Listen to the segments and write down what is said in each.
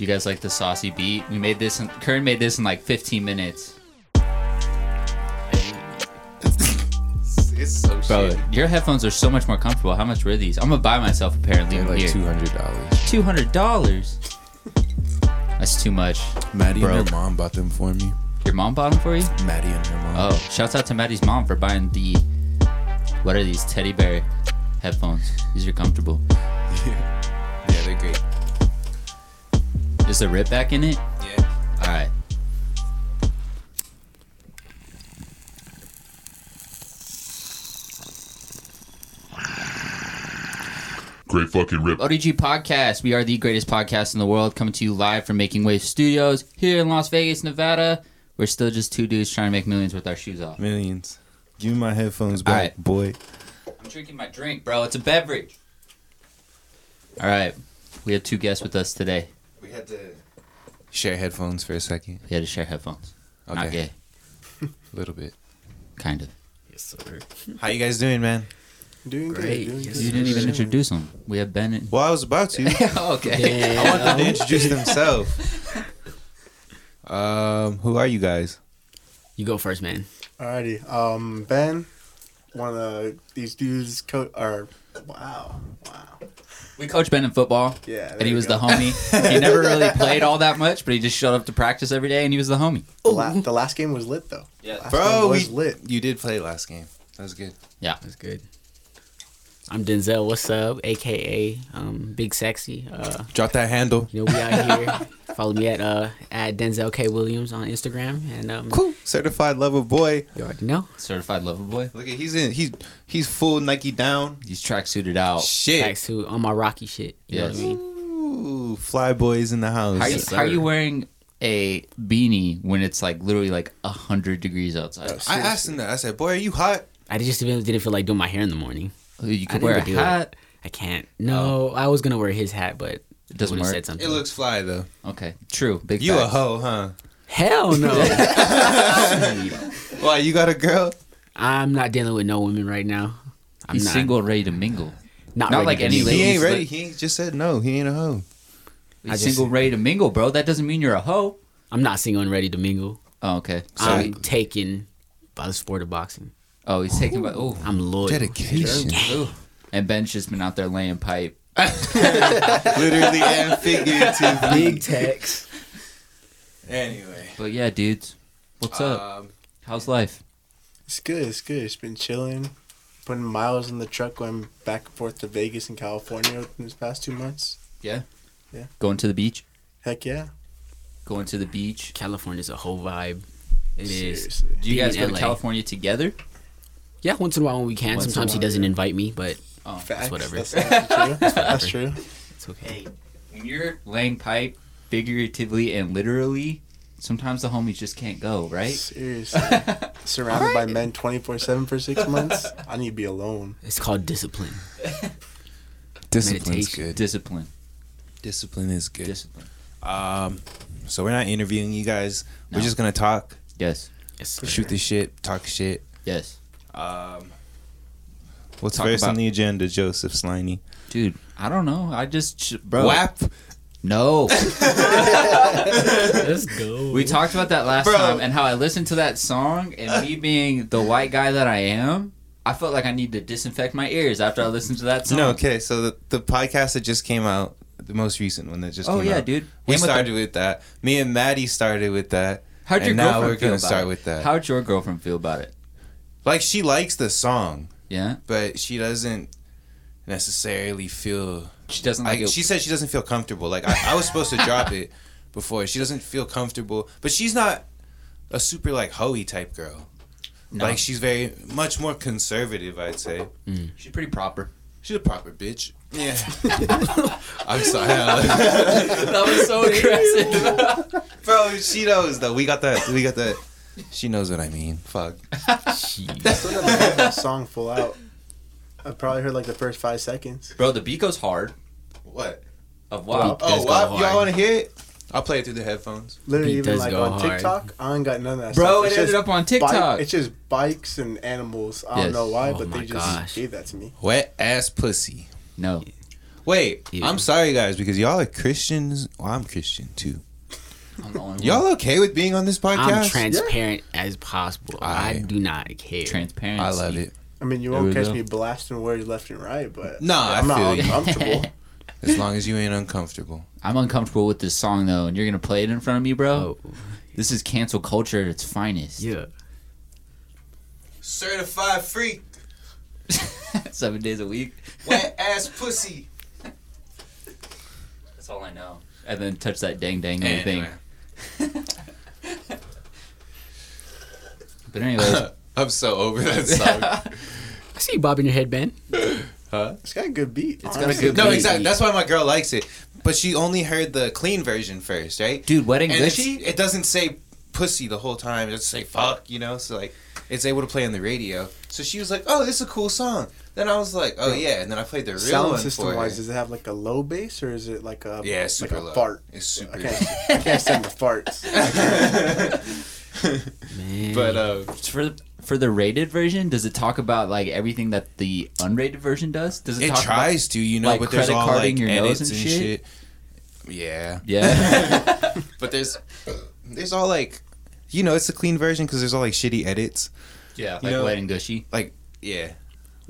Do you guys like the saucy beat? We made this. In, Kern made this in like 15 minutes. It's so Bro, shitty. your headphones are so much more comfortable. How much were these? I'm gonna buy myself a pair and leave They're like here. two hundred dollars. Two hundred dollars. That's too much. Maddie Bro. and her mom bought them for me. Your mom bought them for you? Maddie and her mom. Oh, shouts out to Maddie's mom for buying the. What are these teddy bear headphones? These are comfortable. yeah, they're great. Is the rip back in it? Yeah. All right. Great fucking rip. ODG Podcast. We are the greatest podcast in the world, coming to you live from Making Wave Studios here in Las Vegas, Nevada. We're still just two dudes trying to make millions with our shoes off. Millions. Give me my headphones back, Alright. boy. I'm drinking my drink, bro. It's a beverage. All right. We have two guests with us today. We had to share headphones for a second. We had to share headphones. Not Okay. gay. A little bit. Kind of. Yes, sir. How you guys doing, man? Doing Great. good. Doing Yes, good. You didn't even introduce them. We have Ben and. Well, I was about to. okay. I want them to introduce themselves. Um, who are you guys? You go first, man. Alrighty. Um, Ben, one of these dudes, co- or wow, wow. We coach Ben in football. Yeah. And he was the homie. he never really played all that much, but he just showed up to practice every day, and he was the homie. The, la- the last game was lit though. Yeah. Last Bro, game was we- lit. You did play last game. That was good. Yeah. That was good. I'm Denzel. What's up? AKA um, Big Sexy. Uh, Drop that handle. you know we out here. Follow me at uh, at Denzel K Williams on Instagram, and um, Cool. Certified lover boy. you already know. Certified lover boy. Look at he's in. He's he's full Nike down. He's track suited out. Shit. Tracksuit on my Rocky shit. You Yes. know what I mean? Ooh, fly boys in the house. How, Yes, how are you wearing a beanie when it's like literally like a hundred degrees outside? I asked him that. I said, "Boy, are you hot?" I just didn't didn't feel like doing my hair in the morning. You I could wear a didn't it. hat. I can't. No, oh. I was gonna wear his hat, but It doesn't would've work. Said something. It looks fly though. Okay, true. Big. You a hoe, huh? Hell no. Why you got a girl? I'm not dealing with no women right now. I'm He's not, single, ready to mingle. Not, not like any lady. He ain't ready. He just said no. He ain't a hoe. He's I just- single, ready to mingle, bro. That doesn't mean you're a hoe. I'm not single and ready to mingle. Oh, okay. So, I'm taken by the sport of boxing. Oh, he's taking by. Oh, I'm loyal. Dedication. Ooh. And Ben's just been out there laying pipe. Literally and figuratively. Big text. Anyway. But yeah, dudes, what's up? Um, How's life? It's good. It's good. It's been chilling. Putting miles in the truck, going back and forth to Vegas and California in these past two months. Yeah. Yeah. Going to the beach. Heck yeah. Going to the beach. California's a whole vibe. It is. Seriously. Do you Being guys go to LA. California together? Yeah, once in a while when we can. Once in a Sometimes he while, doesn't yeah. invite me, but Oh, Facts. whatever. That's, that's true. That's true. it's okay. when you're laying pipe, figuratively and literally, sometimes the homies just can't go, right? Seriously. Surrounded by men 24 7 for six months. I need to be alone. It's called discipline. discipline's Meditation. good. Discipline. Discipline is good. Discipline. Um, so we're not interviewing you guys. No. We're just gonna talk, Yes. Yes, sir. shoot the shit, talk shit. Yes. Um, what's Talk first about- on the agenda, Joseph Sliney? Dude, I don't know. I just, sh- bro. WAP. No. Let's go. we talked about that last Bro. time and how I listened to that song and me being the white guy that I am, I felt like I need to disinfect my ears after I listened to that song. No, okay. So the, the podcast that just came out, the most recent one that just came out. Oh came yeah, out. dude. We And with the- started with that. Me and Maddie started with that. How'd your and now girlfriend we're feel gonna about start it? with that. How'd your girlfriend feel about it? Like she likes the song, Yeah, but she doesn't necessarily feel. she doesn't I, like it. she said she doesn't feel comfortable. Like I, I was supposed to drop it before. She doesn't feel comfortable, but she's not a super like hoey type girl. No. Like she's very much more conservative. I'd say mm. She's pretty proper. she's a proper bitch. Yeah. I'm sorry, that was so aggressive. bro. She knows though. We got that. We got that. She knows what I mean. Fuck. I still never heard that song full out. I probably heard like the first five seconds. Bro, the beat goes hard. What? Of wow. does Oh, go what? hard. Y'all want to hear it? I'll play it through the headphones. Literally, Beat even does like go on hard. TikTok, I ain't got none of that Bro, stuff. it It's ended just up on bike- TikTok. it's just bikes and animals. I Yes. don't know why, Oh but my they just gosh. gave that to me. Wet ass pussy. No. Wait, Yeah. I'm sorry, guys, because y'all are Christians. Well, I'm Christian too. I'm the only. Y'all okay with being on this podcast? I'm transparent as possible. I Aye. do not care. transparency. I love it. I mean, you There won't we catch go. me blasting words left and right, but No, I I'm not feel you. uncomfortable. As long as you ain't uncomfortable. I'm uncomfortable with this song though, and you're gonna play it in front of me, bro. Oh, This is cancel culture at its finest. yeah. Certified freak, Seven days a week. wet ass pussy. That's all I know. And then touch that dang dang little thing. Anyway. But anyways, I'm so over that song. I see you bobbing your head, Ben. Huh? It's got a good beat. It's got a good no, beat. No, exactly. That's why my girl likes it. But she only heard the clean version first, right? dude, wet and and it's- gushy. it doesn't say pussy the whole time. It just say fuck, you know. So like, it's able to play on the radio. So she was like, "Oh, this is a cool song." Then I was like, "Oh yeah," and then I played the real Sound one system for wise, her. does it have like a low bass or is it like a Yeah, it's super like a low. fart? It's super. I can't, I can't stand the farts. Man. but uh, for for the rated version, does it talk about like everything that the unrated version does? Does it, it talk tries to, you know, like, but there's credit all carding like your nose edits and and shit? shit. Yeah, yeah, but there's there's all like, you know, it's a clean version because there's all like shitty edits. yeah, You like know- wet and gushy. Like, yeah,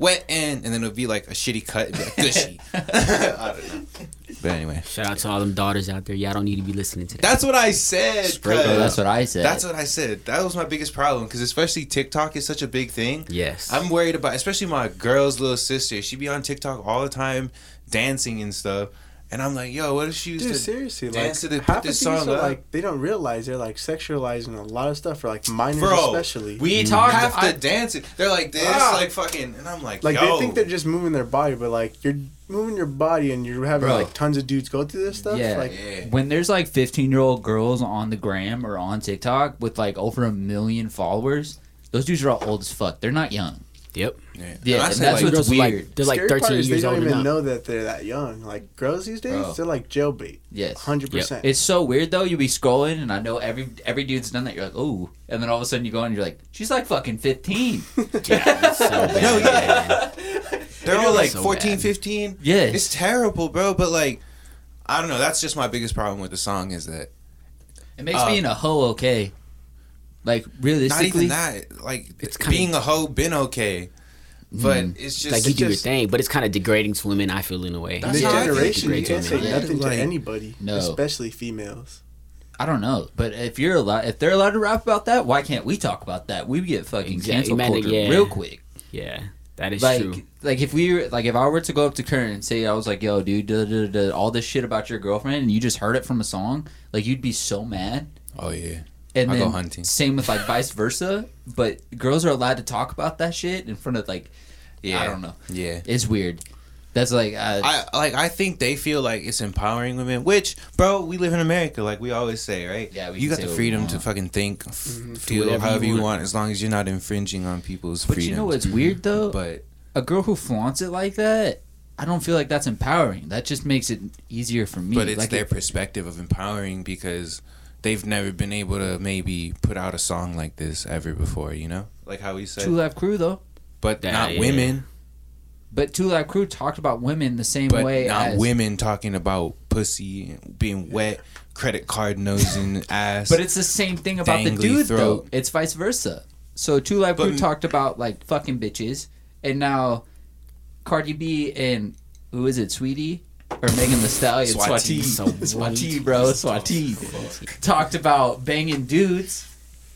wet and and then it'll be like a shitty cut, it'd be like gushy. I don't know. But anyway, Shout out to all them daughters out there. Y'all don't need to be listening to that. that's what I said. Straight cuz. That's what I said. That's what I said. That was my biggest problem because especially TikTok is such a big thing. yes. I'm worried about, especially my girl's little sister. She be on TikTok all the time, dancing and stuff. And I'm like, yo, what if she used Dude, to seriously, like dance to the, half put this of song are up? like they don't realize they're like sexualizing a lot of stuff for like minors Bro, especially. we you talked. have I- to dance it. They're like this, Ah. like fucking, and I'm like, like yo. they think they're just moving their body, but like you're moving your body and you're having Bro. like tons of dudes go through this stuff. Yeah. Like yeah. when there's like 15 year old girls on the gram or on TikTok with like over a million followers, those dudes are all old as fuck. They're not young. Yep. Yeah, Yeah, And I that's like, what's girls are like- weird. they're like 13 is years they don't even now. know that they're that young. Like girls these days, Bro. they're like jailbait. Yes. Hundred percent. It's so weird though. You be scrolling, and I know every every dude's done that. You're like, oh, and then all of a sudden you go and you're like, she's like fucking 15. Yeah, it's so bad. No, yeah. they're all like so 14, bad. 15. Yeah, It's terrible, bro. But like, I don't know. That's just my biggest problem with the song is that It makes Uh, being a hoe okay. Like realistically, not even that. Like, It's kinda- being a hoe been okay, but mm-hmm. it's just Like you do your thing, but it's kind of degrading to women. I feel in a way. That's this how I feel. generation, you can't say women. nothing Like- to anybody, No. especially females. I don't know. But if you're allowed, if they're allowed to rap about that, why can't we talk about that? We get fucking Exactly. cancel Man, yeah. real quick. Yeah, that is like, true. like if we were, like if I were to go up to Kurt and say I was like, "Yo, dude, da, da, da, all this shit about your girlfriend," and you just heard it from a song, like you'd be so mad. oh yeah. And I'll then go hunting. same with like vice versa. But girls are allowed to talk about that shit in front of like, Yeah. I don't know. Yeah. It's weird. That's like, uh, I like I think they feel like it's empowering women, which bro, we live in America, like we always say, right? Yeah, we you can got say the freedom to fucking think, f- feel however you you want. want. as long as you're not infringing on people's but freedom. you know what's weird though? But a girl who flaunts it like that, I don't feel like that's empowering. That just makes it easier for me. but it's like their it- perspective of empowering because they've never been able to maybe put out a song like this ever before. You know, like how he said, Two Live Crew though. but Yeah, not yeah. women, But Two Live Crew talked about women the same but way not as women talking about pussy being wet, credit card nosing ass. But it's the same thing about the Dangly dude though. It's vice versa. So Two Live But- Crew talked about like fucking bitches, and now Cardi B and who is it, Saweetie or Megan Thee Stallion? Swati. Swati, Swati, bro, Swati. Talked about banging dudes.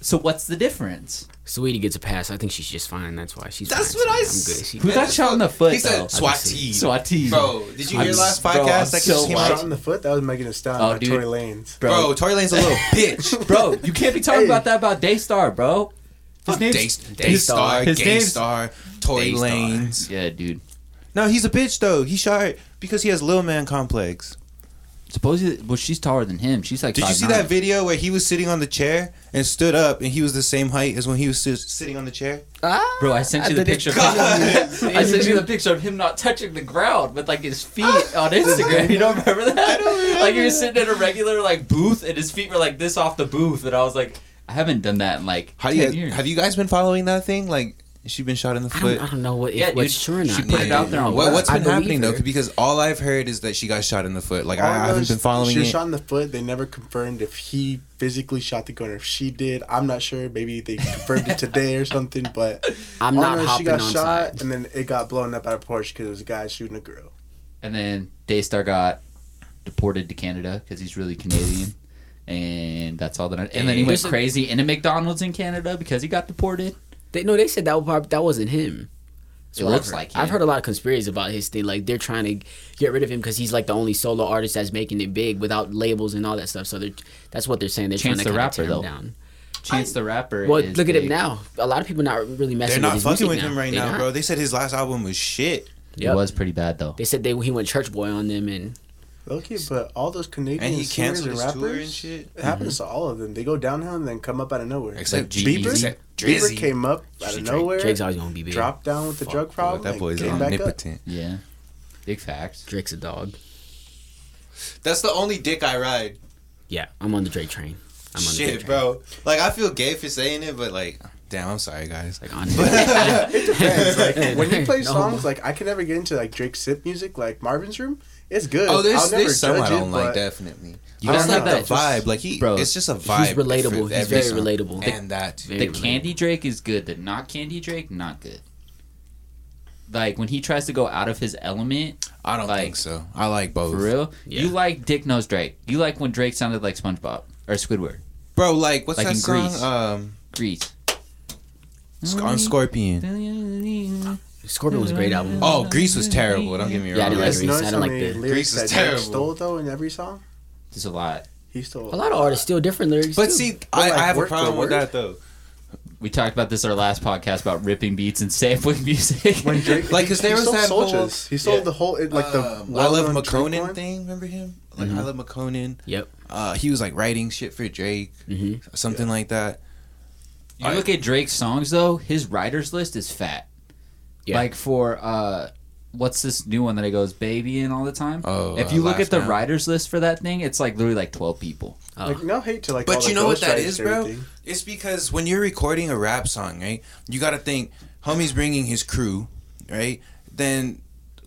So what's the difference? Saweetie gets a pass. I think she's just fine. That's why she's. That's fine. what I I'm good. She, Who got shot in the foot? he said though? Swati. Swati, Bro, did you hear I'm hear last s- bro, I'm podcast that so came white. Shot in the foot. That was Megan Thee Stallion Oh, by dude. Tory Lanez. Bro, Tory Lane's a little bitch. bro, you can't be talking Hey. about that about Daystar, bro. His Fuck name's Daystar. Daystar, His Gay name's- Star, Tory Daystar. Lanez. yeah, dude. No, he's a bitch though. He shot because he has little man complex. Supposedly, well, she's taller than him. She's like. Did you see 5'9". that video where he was sitting on the chair and stood up and he was the same height as when he was sitting on the chair? Ah, Bro, I sent you the picture. Of him. I sent you the picture of him not touching the ground with like his feet on Instagram. You don't remember that? I don't remember. Like he was sitting in a regular like booth and his feet were like this off the booth, and I was like, I haven't done that in like How ten you years. have you guys been following that thing? Like She been shot in the I foot. don't, I don't know what if, Yeah, what's dude, true or she not. put it out there on What, what's I been believe happening though? Because all I've heard is that she got shot in the foot. Like All I, I haven't been following She was it. shot in the foot. They never confirmed if he physically shot the gun or if she did. I'm not sure. Maybe they confirmed it today or something. But I'm not know is hopping she got on shot side. and then it got blown up at a Porsche because it was a guy shooting a girl. And then Daystar got deported to Canada because he's really Canadian. And that's all that. I, and then he went There's a- crazy into McDonald's in Canada because he got deported. They, no, they said that was, that wasn't him. It I've looks heard. like I've heard a lot of conspiracies about his thing. Like they're trying to get rid of him because he's like the only solo artist that's making it big without labels and all that stuff. So they're, that's what they're saying. They're Chance trying to the kinda Rapper, tear him down. Chance the Rapper. Well, is look at him now. A lot of people not really messing They're not with his fucking music with him right They now, not. bro. They said his last album was shit. It was pretty bad though. They said they he went church boy on them and Okay, but all those Canadian And he singers and his tour rappers, and shit. it happens to mm-hmm. all of them. They go downhill and then come up out of nowhere. Except Like Bieber, Except Bieber Drizzy. came up out of Drake- nowhere, Drake's always gonna be big. dropped down with the drug problem, that and boy's came back up. omnipotent. Yeah. Big facts. Drake's a dog. That's the only dick I ride. Yeah, I'm on the Drake train. I'm on the Drake Shit, train. bro. Like I feel gay for saying it, but like, damn, I'm sorry, guys. Like on It depends. Like when you play No. songs, like I can never get into like Drake sip music, like Marvin's Room. It's good. Oh, there's I'll never there's some judge I don't like, definitely. You I just gotta like have the that- vibe. Like he, Bro, it's just a vibe. he's relatable. He's very song. relatable. And that. Very the relatable. Candy Drake is good. The not Candy Drake, not good. Like when he tries to go out of his element, I don't like, think so. I like both. for real. Yeah. You like Dick Knows Drake. You like when Drake sounded like SpongeBob or Squidward. Bro, like what's Like that in song? Grease. Um, Grease. Sc- on Scorpion. Scorpion was a great album. Oh, Grease was terrible. Don't get me wrong. Yeah, I didn't like Yes, Grease. I how don't like many the- lyrics Grease is that terrible. Stole though in every song. There's a lot. He stole A lot of artists steal different lyrics. But too. see, I, like, I have a word for problem with word? that though. We talked about this our last podcast about ripping beats and sampling music. when Drake Like, 'cause there he was stole that whole- Soldiers. He stole Yeah. the whole it, like the Um, I love well-known Drake McConan one. thing. Remember him? Like I love McConan. Yep. Uh, he was like writing shit for Drake, hmm something like that. You look at Drake's songs though, his writers list is fat. Yeah. Like for uh what's this new one that he goes baby in all the time? Oh, if uh, you look at the Now. writers list for that thing, it's like literally like twelve people. Oh. Like no hate to like. But all you the know what that ghostwriters is, and bro? everything. It's because when you're recording a rap song, right? You got to think, homie's bringing his crew, right? Then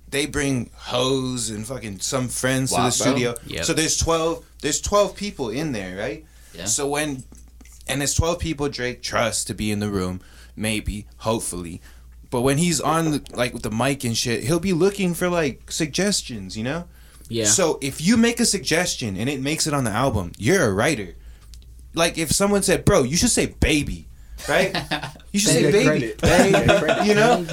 they bring hoes and fucking some friends Wow, to the bro. studio. Yep. So there's twelve. There's twelve people in there, right? Yeah. So when, and it's twelve people Drake trusts to be in the room, maybe, hopefully. But when he's on the, like with the mic and shit, he'll be looking for like suggestions, you know. Yeah. So if you make a suggestion and it makes it on the album, you're a writer. Like if someone said, "Bro, you should say baby," right? You should say baby, credit. They get credit. you know,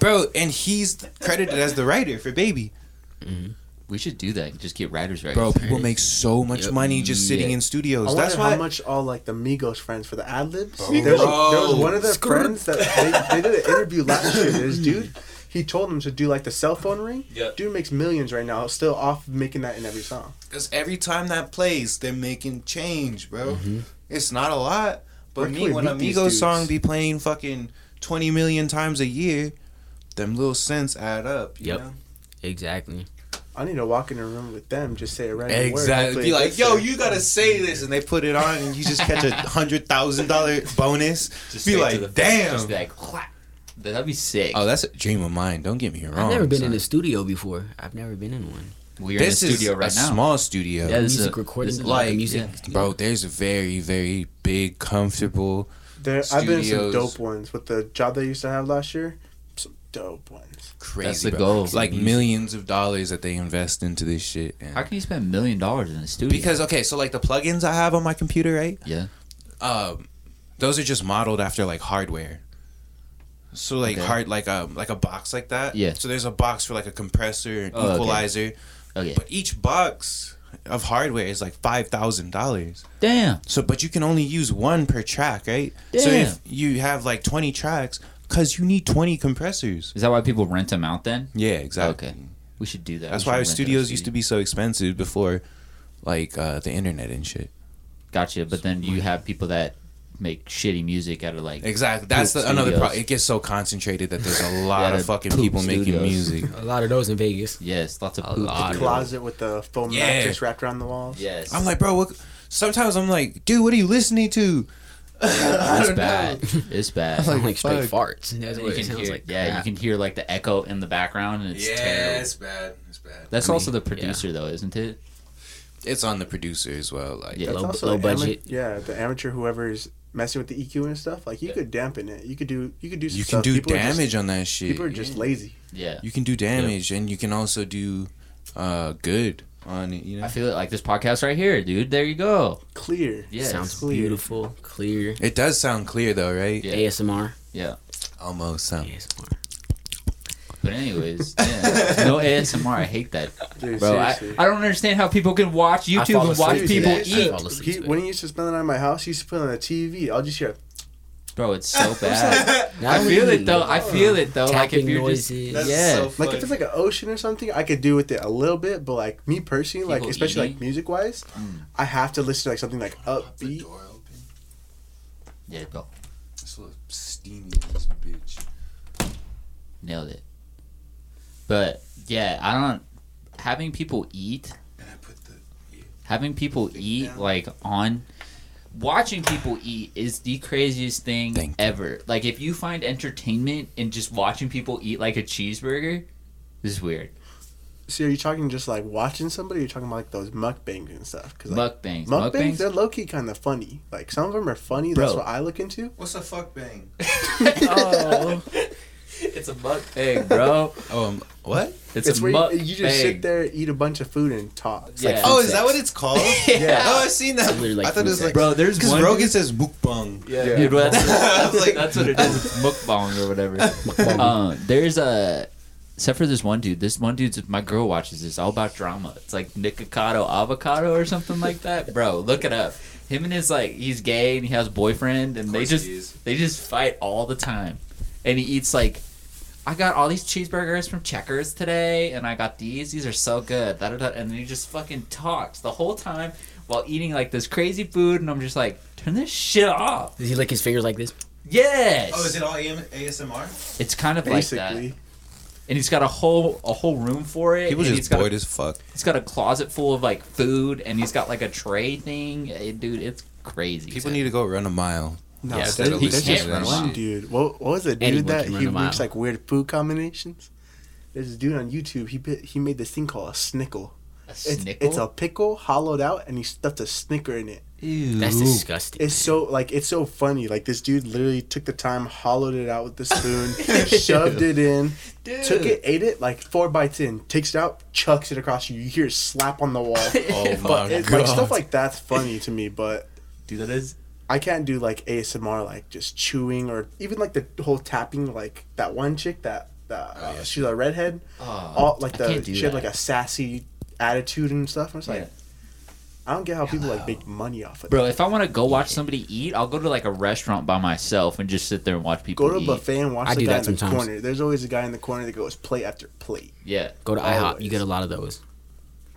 bro. And he's credited as the writer for baby. Mm-hmm. We should do that. Just get writers right. Bro, people make so much Yep. money just sitting Yeah. in studios. wonder That's how why. much all like the Migos friends for the ad libs. Bro. There, was- there was one of their Screw. friends that they, they did an interview last year. This dude, he told them to do like the cell phone ring. Yep. Dude makes millions right now, still off making that in every song. Because every time that plays, they're making change, bro. Mm-hmm. It's not a lot, but can me we when a meet these Migos dudes? song be playing fucking twenty million times a year, them little cents add up. You Yep. know? exactly. I need to walk in a room with them, just say a random word. Exactly. Be like, yo, you gotta say this, and they put it on, and you just catch a hundred thousand dollar bonus. Just be like, the- damn. Just be like, whack. That'd be sick. Oh, that's a dream of mine. Don't get me wrong. I've never been in a studio before. I've never been in one. We're This in a studio is right a now. small studio. Yeah, this is music a- recording, this is like like, music. yeah. Bro, there's a very, very big, comfortable. There, I've been in some dope ones with the job they used to have last year. Some dope ones. Crazy, That's the bro. goal. Like millions of dollars that they invest into this shit. and- How can you spend a million dollars in a studio? because okay, so like the plugins I have on my computer, right? yeah, um, those are just modeled after like hardware. So like Okay. hard like a like a box like that. Yeah. So there's a box for like a compressor, an Oh, okay. equalizer, okay. but each box of hardware is like five thousand dollars. Damn. So but you can only use one per track, right? So if you have like twenty tracks, cause you need twenty compressors. Is that why people rent them out then? Yeah, exactly. Okay. We should do that. That's why should rent studios a used to be so expensive before, like uh, the internet and shit. Gotcha. But then you have people that make shitty music out of like Exactly. That's the, another problem. It gets so concentrated that there's a lot Yeah, of fucking poop people making music. A lot of those in Vegas. yes, lots of A lot. studios. Closet with the foam Yeah. mattress wrapped around the walls. Yes. I'm like, bro, what? Sometimes I'm like, dude, what are you listening to? It's bad. It's bad. Sound like straight farts. That's you what it can sounds hear, like. yeah, you can hear like the echo in the background, and it's yeah, terrible. it's bad. It's bad. That's I also mean, the producer, though, isn't it? It's on the producer as well. Like Yeah. Low- low the ama- budget. yeah, the amateur whoever's messing with the EQ and stuff. Like you could dampen it. You could do. You could do. Some you can stuff. do People are just- damage on that shit. people are just lazy. Yeah. You can do damage, and you can also do uh good on it. You know, I feel it like this podcast right here, dude. There you go. Clear. Yeah, Sounds clear. beautiful, clear. it does sound clear though, right? Yeah. ASMR. Yeah. Almost sound. ASMR. But anyways, yeah. no ASMR. I hate that, Dude, bro. I. I don't understand how people can watch YouTube and watch people that. Eat, He, when he used to spend the night at my house, he used to put on the TV. I'll just hear. Bro. It's so bad. I feel it though. I feel it though. Like if you're noises. just That's yeah. Like if it's like an ocean or something, I could do with it a little bit. But like me personally, like especially eating? like music wise, Mm. I have to listen to like something like upbeat. open. yeah, go. It's a little steamy this bitch. Nailed it. But yeah, I don't having people eat And I put the having people eat down. like on watching people eat is the craziest thing Thank you. ever. Like if you find entertainment in just watching people eat like a cheeseburger, this is weird. See, are you talking just like watching somebody? Or are you talking about like those mukbangs and stuff? Cause like, Mukbangs. mukbangs, Mukbangs. they're low key kind of funny. Like some of them are funny. That's what I look into. What's a fuck bang? oh. It's a mukbang, bro. Oh, um, what? It's, It's a where mukbang. you, you just sit there, eat a bunch of food, and talk. It's like Yeah. Oh, food is that what it's called? Yeah. Oh, I've seen that. literally like I thought it was sex. like Bro, there's because Rogan says mukbang. Yeah, dude, well, that's, I was like- that's what it is. It's mukbang or whatever. uh, there's a, except for this one dude. This one dude's my girl watches this. All about drama. It's like Nikocado Avocado or something like that. Bro, look it up. Him and his like he's gay and he has a boyfriend and they just they just fight all the time. And he eats like. I got all these cheeseburgers from Checkers today, and I got these. These are so good. Da, da, da. And then he just fucking talks the whole time while eating like this crazy food, and I'm just like, turn this shit off. Does he lick his fingers like this? Yes. Oh, is it all AM- ASMR? It's kind of like that, basically. and he's got a whole a whole room for it. People and he's just got bored A, as fuck. he's got a closet full of like food, and he's got like a tray thing. Eh, dude, it's crazy. People need to go run a mile. No, Yeah, there's, he there's just run one mile. dude. What, what was it? Dude, Anyone that he a makes like weird food combinations. There's this dude on YouTube. He bit, he made this thing called a snickle. a It's, snickle. it's a pickle hollowed out, and he stuffed a snicker in it. Ew. That's disgusting. It's so like it's so funny. Like this dude literally took the time, hollowed it out with the spoon, shoved it in, Dude. took it, ate it, like four bites in, takes it out, chucks it across you. You hear it slap on the wall. Oh but it, like stuff like that's funny to me. But Dude, that is. I can't do like ASMR, like just chewing or even like the whole tapping. Like that one chick that that uh, yeah. she's a redhead. Oh, All like I the can't do she had like a sassy attitude and stuff. I was like, Yeah. I don't get how people like make money off of Bro, that. if I want to go watch somebody eat, I'll go to like a restaurant by myself and just sit there and watch people Go to a buffet and watch I the do guy that in the sometimes. corner. There's always a guy in the corner that goes plate after plate. Yeah, Go to IHOP. You get a lot of those.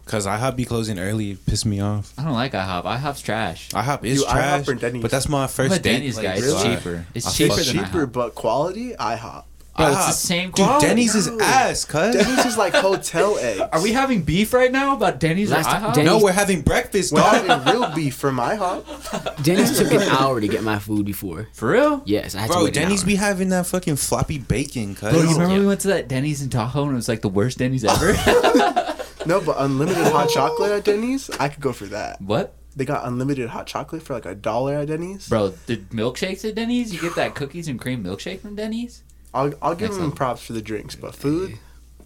Cause IHOP be closing early, it piss me off. I don't like IHOP. IHOP's trash. IHOP is Dude, IHOP trash, or Denny's? but that's my first a date. Denny's guy. like, It's so I- cheaper. It's I cheaper than cheaper, IHOP. but quality, IHOP. Bro, it's IHOP. the same Dude, quality. Denny's is No. ass, cuz. Denny's is like hotel eggs. Are we having beef right now about Denny's Last or time- IHOP? Denny's- No, we're having breakfast, We're dog. having real beef from IHOP. Denny's took an hour to get my food before. For real? Yes, I had to Bro, wait an Denny's hour. be having that fucking floppy bacon, cuz. Bro, you remember Yeah. we went to that Denny's in Tahoe and it was like the worst Denny's ever? No, but unlimited hot chocolate at Denny's, I could go for that. what? They got unlimited hot chocolate for like a dollar at Denny's. Bro, the milkshakes at Denny's? You get that cookies and cream milkshake from Denny's? I'll, I'll give Next them level. props for the drinks, but food,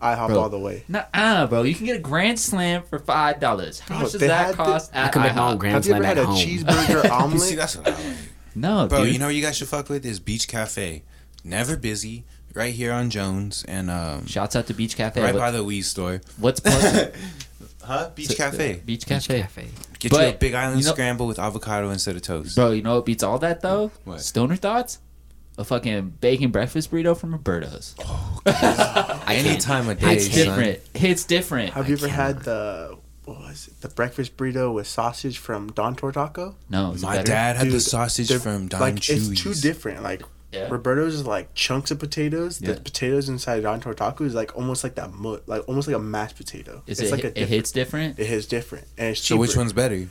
IHOP Bro. all the way. Nuh-uh, bro. You can get a Grand Slam for $5. How Bro, much does that had the- cost I at can make my own IHOP? Grand Have you ever had a home. cheeseburger See, omelet? that's what I like. No, Bro, dude. you know what you guys should fuck with is Beach Cafe. Never busy, right here on Jones and um, Shouts out to Beach Cafe. right What- by the weed store. what's plus? Huh? Beach So- Cafe. Beach Beach Cafe. Cafe. Get you a Big Island you know- scramble with avocado instead of toast. Bro, you know what beats all that though? What? Stoner thoughts? A fucking bacon breakfast burrito from Roberto's. Any can't. time of day, It's son. different. It's different. Have you ever had the what was it? The breakfast burrito with sausage from Don Tortaco? No, My better? dad had the sausage from Don like Chewy's. it's too different. Like Yeah. Roberto's is like chunks of potatoes. Yeah. The potatoes inside Don Tortaco is like almost like that mu- like almost like a mashed potato. Is it's it? like a it different- hits different. It hits different, and it's So which one's better?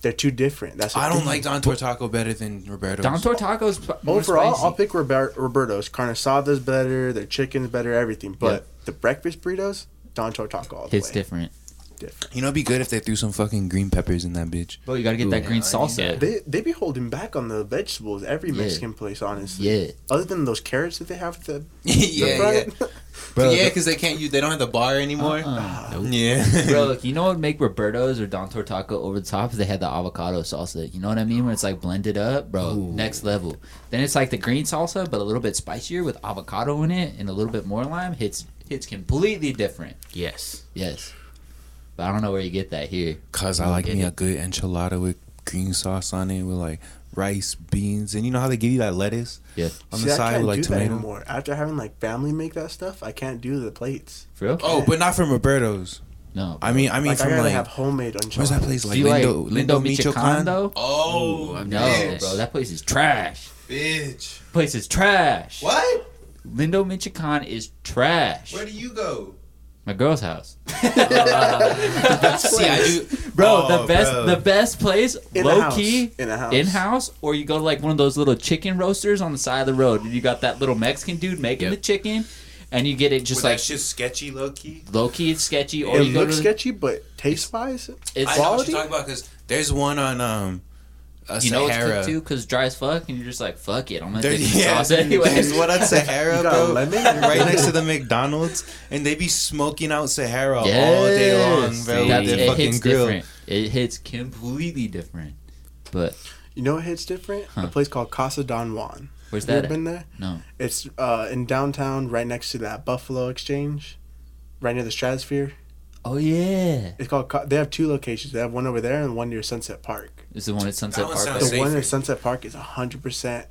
They're too different. That's the I don't like Don Tortaco better than Roberto's. Don Tortaco's more Overall, spicy. I'll pick Robert, Roberto's. Carne asada's better. Their chicken's better. Everything. But the breakfast burritos, Don Tortaco all the Hits way. different. Different. You know, it'd be good if they threw some fucking green peppers in that bitch. Bro, you gotta get that green salsa. They they be holding back on the vegetables. Every Yeah. Mexican place, honestly. Yeah. Other than those carrots that they have at the yeah, the front. Bro, yeah, because they can't use. They don't have the bar anymore. Uh-uh. Ah. Yeah, Bro, look, you know what would make Roberto's or Don Tortaco over the top? If they had the avocado salsa. You know what I mean? When it's like blended up, bro, next level. Then it's like the green salsa, but a little bit spicier with avocado in it and a little bit more lime. Hits hits completely different. Yes. Yes. But I don't know where you get that here. Cause I like me it. a good enchilada with green sauce on it, with like rice, beans, and you know how they give you that lettuce Yeah. on See, the I side can't with like do that tomato. anymore. After having like family make that stuff, I can't do the plates. For real? Oh, but not from Roberto's. No. I mean, I mean Like I from gotta like have homemade enchiladas. where's that place? Do Like you like Lindo, Lindo Lindo Michoacan Michoacan. Oh I've No, Yes. bro, that place is trash. bitch. Place is trash. What? Lindo Michoacan is trash. Where do you go? My girl's house. See, I do, Bro, Oh, the best bro. the best place, In a low house. key, In a house. in house, or you go to like one of those little chicken roasters on the side of the road, and you got that little Mexican dude making Yep. the chicken, and you get it just Just like like shit's sketchy, low key. low key, it's sketchy, or It you go looks to sketchy, but taste wise, it's I know what Quality? you're talking about because there's one on um, a you know it's Sahara. cooked too because dry as fuck, and you're just like fuck it, I'm gonna There, take the yeah, sauce anyway. there's one on Sahara, bro, lemon? right next to the McDonald's, and they be smoking out Sahara all day long, Yes. bro, That's- with their it fucking hits grill. different. It hits completely different. But you know what hits different? Huh. A place called Casa Don Juan. where's Have you that? ever been there? No. It's uh, in downtown, right next to that Buffalo Exchange, right near the Stratosphere. Oh yeah, It's called. They have two locations. They have one over there and one near Sunset Park. Is the one at Sunset one Park. The safe. one at Sunset Park is hundred percent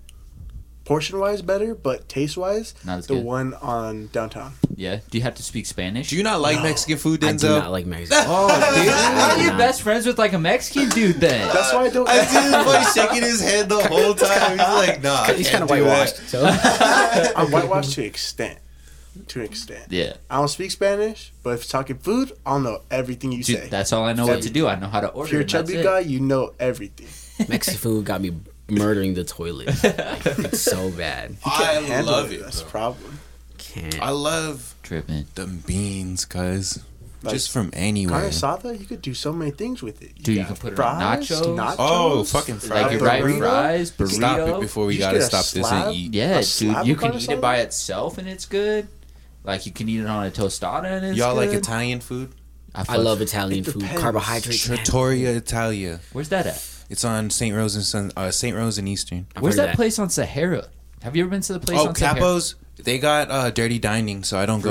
portion wise better, but taste wise, Not as the good. one on downtown. Yeah. Do you have to speak Spanish? Do you not like No. Mexican food, Denzel? I do not like Mexican. Oh, dude, how are you Nah. best friends with like a Mexican dude then? That's why I don't. I see this boy shaking his head the whole time. He's like, nah, He's kind of whitewashed. So I'm whitewashed to extent. To an extent. yeah, I don't speak Spanish, but if it's talking food, I'll know everything you dude, say. that's all I know what to do. I know how to order. if you're a chubby guy, you know everything. Mexican food got me murdering the toilet. Like, it's so bad. I Handle love it. That's a problem. Can't. I love tripping. them beans, cuz. Like, Just from Carne anywhere. asada, you could do so many things with it. Dude, you can put it on nachos. Oh, fucking fries. Like Fried your right burrito. fries, burrito. Stop it before we You gotta get a stop this and eat. Yeah, A dude, you can eat it by itself and it's good. Like you can eat it on a tostada and it's Y'all like. Italian food? I fuck- love Italian It food. depends. Carbohydrates. Trattoria Italia. Where's that at? It's on St. Rose and Sun, uh, St. Rose and Eastern. I've Where's heard that, place on Sahara? Have you ever been to the place Oh, on Sahara? Capos. They got uh, dirty dining, so I don't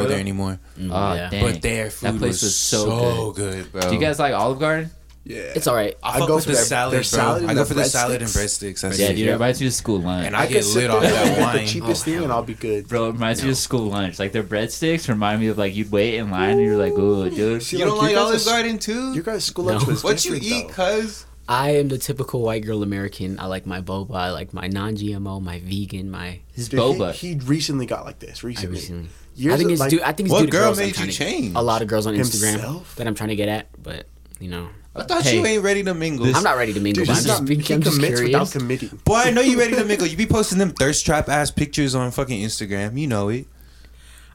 go Really? there anymore. Oh, yeah. dang. But their food That place was, was so so, good. bro. Do you guys like Olive Garden? Yeah. It's all right. I, I go for the salad, their salad I go for the salad and breadsticks. breadsticks. That's Yeah, it. dude, it reminds me of school lunch. And I, could get lit off that wine. The cheapest oh. thing, and I'll be good. Bro, it reminds me of school lunch. Like their breadsticks remind me of like you'd wait in line and you're like, oh, dude. See, You don't like, like your Olive Garden too? Your guys' school lunch No. was What you eat, cuz? I am the typical white girl American. I like my boba. I like my non-GMO, my vegan, my. His Dude, boba. He, he recently got like this. I Recently. recently. Years I think it's like, due. I think it's What due to girl girls made you change? A lot of girls on Instagram that I'm trying to get at, but you know, I thought Hey. you ain't ready to mingle. I'm not ready to mingle. Dude, but I'm just, not, being, he I'm just commits without committing. Boy, I know you ready to mingle. You be posting them thirst trap ass pictures on fucking Instagram. You know it.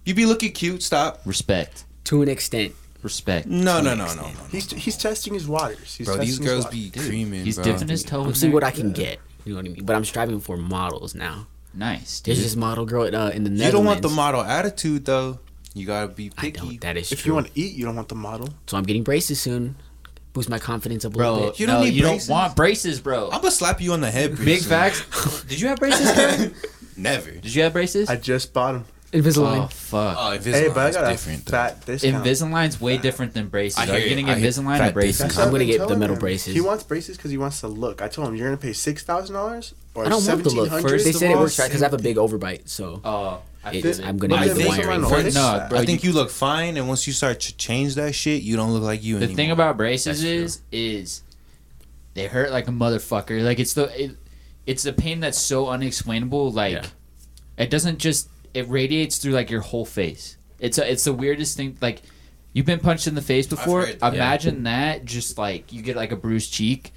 You be looking cute. Stop. Respect. to an extent. Respect. No, no, no, no, no. He's he's testing his waters. He's Bro, these girls be Dude, creaming, He's bro. dipping his toe I'm in seeing what I can get. You know what I mean? But I'm striving for models now. Nice, dude. There's this model girl uh, in the Netherlands. You don't want the model attitude though. You gotta be I picky. don't. That is If true. you want to eat, you don't want the model. so I'm getting braces soon. Boost my confidence up a little Bro, bit. You don't no, need you braces. don't want braces, bro. I'm gonna slap you on the head. pretty Big soon. facts. Did you have braces? Karen? Never. Did you have braces? I just bought them. Invisalign. oh fuck. Oh, Invisalign Hey, but I is got a different. though. fat discount. Invisalign's way different than braces. Are you getting Invisalign or braces? I'm gonna get the metal him. braces. He wants braces because he wants to look. I told him you're gonna pay six thousand dollars or I don't want the look. $1,700. First They said it all, works right because I have a big overbite. So Oh, I it, feel. I'm gonna But need the wiring. will for it. fix no, bro. I think you look fine, and once you start to change that shit, you don't look like you anymore. The anymore. thing about braces That's true. is, is they hurt like a motherfucker. Like it's the, it, it's a pain that's so unexplainable. Like Yeah. it doesn't just it radiates through like your whole face. It's a, it's the weirdest thing. Like you've been punched in the face before. heard that. Imagine that. Just like you get like a bruised cheek,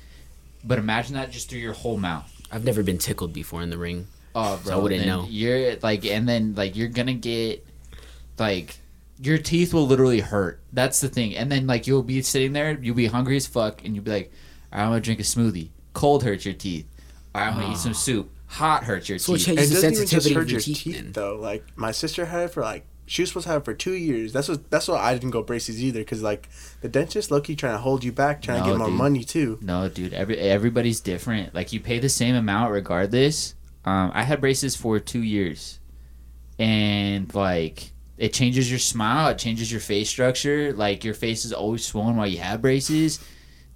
But imagine that just through your whole mouth. I've never been tickled before in the ring. Oh, bro, I wouldn't know. You're like, and then like you're gonna get like your teeth will literally hurt. That's the thing. And then like you'll be sitting there, you'll be hungry as fuck, and you'll be like, I'm gonna drink a smoothie. Cold hurts your teeth. I'm gonna eat some ah. soup. Hot hurts your So teeth. changes It the doesn't even just sensitivity hurt of your your teeth. teeth though. Like my sister had it for like she was supposed to have it for two years. That's what that's why I didn't go braces either because like the dentist Loki trying to hold you back, trying to get more dude. money too. No, dude. Every everybody's different. Like you pay the same amount regardless. Um, I had braces for two years, and like it changes your smile. It changes your face structure. Like your face is always swollen while you have braces.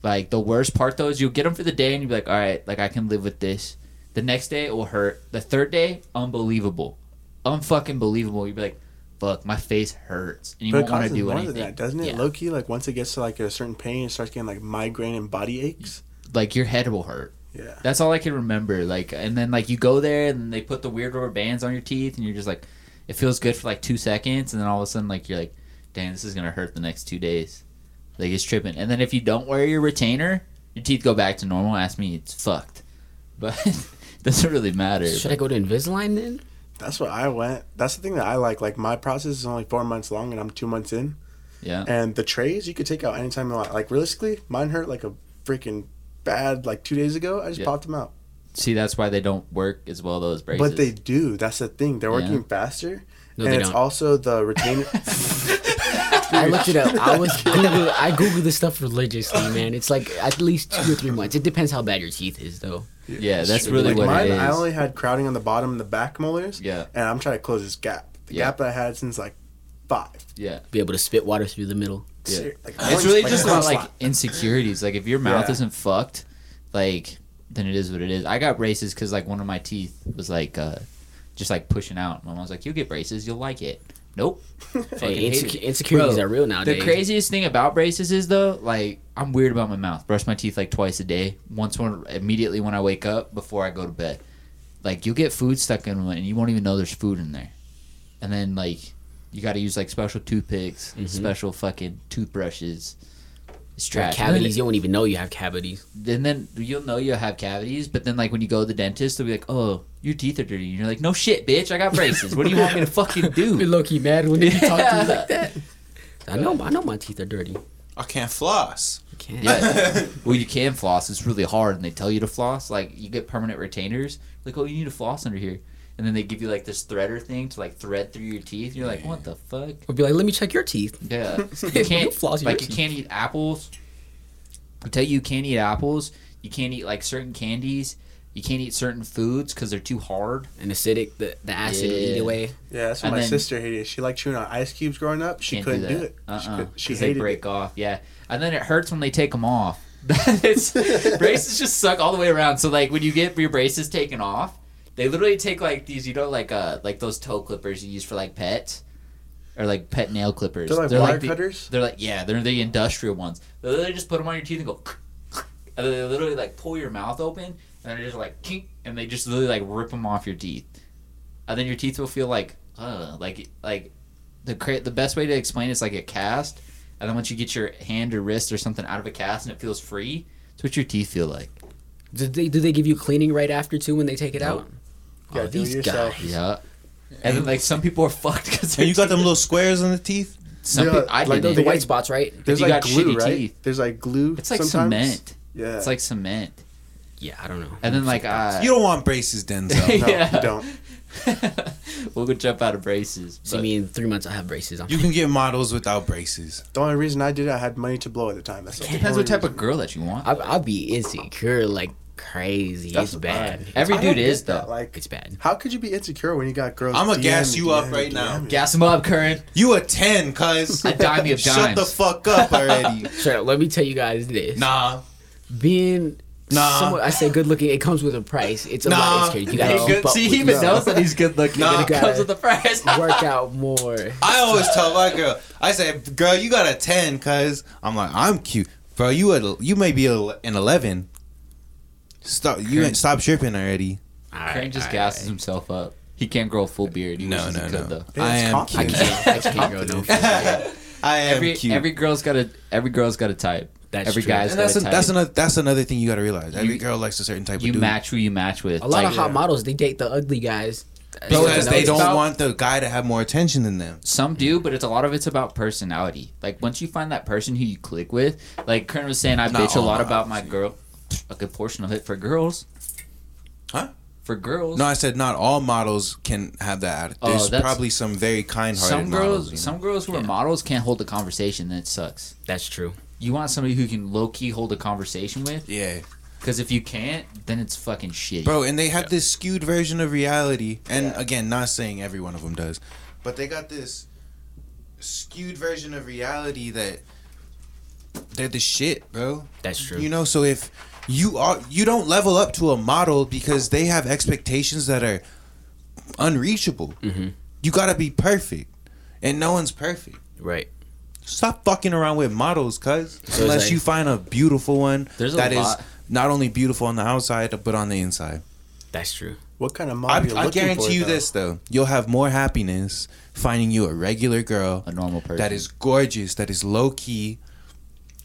Like the worst part though is you'll get them for the day and you'll be like, all right, like I can live with this. The next day it will hurt. The third day, unbelievable, unfucking believable. You'll be like, fuck, my face hurts, and you But won't want to do more anything. than that, doesn't it? Yeah. Loki, like once it gets to like a certain pain, it starts getting like migraine and body aches. Like your head will hurt. Yeah. That's all I can remember. Like, and then like you go there and they put the weird rubber bands on your teeth, and you're just like, it feels good for like two seconds, and then all of a sudden like you're like, dang, this is gonna hurt the next two days. Like it's tripping. And then if you don't wear your retainer, your teeth go back to normal. Ask me, it's fucked. But it doesn't really matter. Should I go to Invisalign then? That's what I went. That's the thing that I like. Like my process is only four months long, and I'm two months in. Yeah. And the trays you could take out anytime you want. Like realistically, mine hurt like a freaking bad like two days ago. I just Yeah. popped them out. See, that's why they don't work as well. Those braces. But they do. That's the thing. They're working Yeah. faster. No, and they it's don't. also the retainer. I looked it up. I was Google. I Google this stuff religiously, man. It's like at least two or three months. It depends how bad your teeth is, though. Yeah, that's Like really like what mine, it is. I only had crowding on the bottom and the back molars. Yeah. And I'm trying to close this gap. The Yeah. gap that I had since like five. yeah. Be able to spit water through the middle. Yeah. Like, It's really like just about orange like insecurities. Like if your mouth Yeah. isn't fucked, like then it is what it is. I got braces because like one of my teeth was like uh just like pushing out. My mom was like, "You'll get braces. You'll like it." Nope. Hey, insecu- it. insecurities Bro, are real nowadays. The craziest thing about braces is though, like I'm weird about my mouth. Brush my teeth like twice a day. Once when immediately when I wake up before I go to bed. Like you'll get food stuck in one and you won't even know there's food in there. And then like you got to use like special toothpicks, mm-hmm. special fucking toothbrushes. It's trash. cavities, you won't even know you have cavities. And then you'll know you have cavities, but then like when you go to the dentist, they'll be like, "Oh, your teeth are dirty." And you're like, "No shit, bitch, I got braces. What do you want me to fucking do?" low key mad when they talk to me like that. I know, I know my teeth are dirty. I can't floss. I can't. Yeah. well, you can floss. It's really hard, and they tell you to floss. Like you get permanent retainers. Like, oh, you need to floss under here, and then they give you like this threader thing to like thread through your teeth. You're like, what the fuck? We'll be like, let me check your teeth. Yeah, you You can't floss your like you teeth. can't eat apples. I tell you, you can't eat apples. You can't eat like certain candies. You can't eat certain foods because they're too hard. And acidic, the, the acid will eat Yeah. away. Yeah, that's what And my then- sister hated. She liked chewing on ice cubes growing up. She Can't couldn't do do, that. it. Uh She, uh could, she they hated break it. off. Yeah, and then it hurts when they take them off. it's, braces just suck all the way around. So like when you get your braces taken off, they literally take like these, you know, like uh like those toe clippers you use for like pets. Or like pet nail clippers. They're like wire the- cutters? They're like yeah, they're the industrial ones. They literally just put them on your teeth and go, and then they literally like pull your mouth open, and they're just like kink, and they just literally like rip them off your teeth, and then your teeth will feel like uh like like the cra- the best way to explain it is like a cast, and then once you get your hand or wrist or something out of a cast and it feels free, it's what your teeth feel like. Do they do they give you cleaning right after too when they take it out? Yeah, oh, do these yourself. guys. Yeah. And then like some people are fucked because And you got them little squares on the teeth. Some Yeah, people I like didn't. The white spots, right? There's you like got glue, right? teeth. There's like glue. it's like sometimes. cement. Yeah. It's like cement. Yeah, I don't know. And then like uh, You don't want braces, Denzel. no, yeah. you don't. we'll go jump out of braces. See but- me in three months. I have braces on. You can get models without braces. The only reason I did it, I had money to blow at the time. That's the Depends only what type reason. of girl that you want. I, I'll be insecure like crazy. That's it's bad. Every I dude is get that, though. Like, It's bad. how could you be insecure when you got girls? I'ma DM, gas you up right DM? now. Gas him up, current. You a 10, cuz. A dime of dimes. Shut the fuck up already. So let me tell you guys this. nah. Being Nah. somewhat, I say good looking. It comes with a price. It's a Nah. lot insecure. You gotta He's good. See, with he even yourself. knows that he's good looking. Nah. and it comes with the price. work out more. I always tell my girl, I say, girl, you got a 10, cuz. I'm like, I'm cute. Bro, you a, you may be a, an 11. Stop, you Cringe. stop tripping already. Crane just gasses himself up. He can't grow a full beard. He No, wishes no, he no. though. I it's am confident. I cute. can't. I just can't grow no. face. I am Every cute. every girl's got a every girl's got a type. That's Every true. guy's And that's got an, a that's type. another that's another thing you got to realize. Every You- girl likes a certain type You of dude. match who you match with. A lot Like, of hot models they date the ugly guys. because they don't about- want the guy to have more attention than them. Some do, but it's a lot of it's about personality. Like once you find that person who you click with, like Kern was saying, I Not bitch a lot about my girl. A good portion of it for girls. Huh? For girls. No, I said not all models can have that. attitude. Oh, There's that's- probably some very kind-hearted some girls, models. you know? some girls who are models can't hold a conversation. Then it sucks. That's true. You want somebody who can low key hold a conversation with, yeah, because if you can't, then it's fucking shitty. bro. And they have this skewed version of reality. And again, not saying every one of them does, but they got this skewed version of reality that they're the shit, bro. That's true. You know, so if you are you don't level up to a model because they have expectations that are unreachable. Mm-hmm. You gotta be perfect, and no one's perfect. Right. Stop fucking around with models, cuz it's unless like- you find a beautiful one There's a that is lot- not only beautiful on the outside but on the inside. That's true. What kind of I, model you I looking guarantee for, you though? this though: you'll have more happiness finding you a regular girl a normal person. that is gorgeous, that is low key,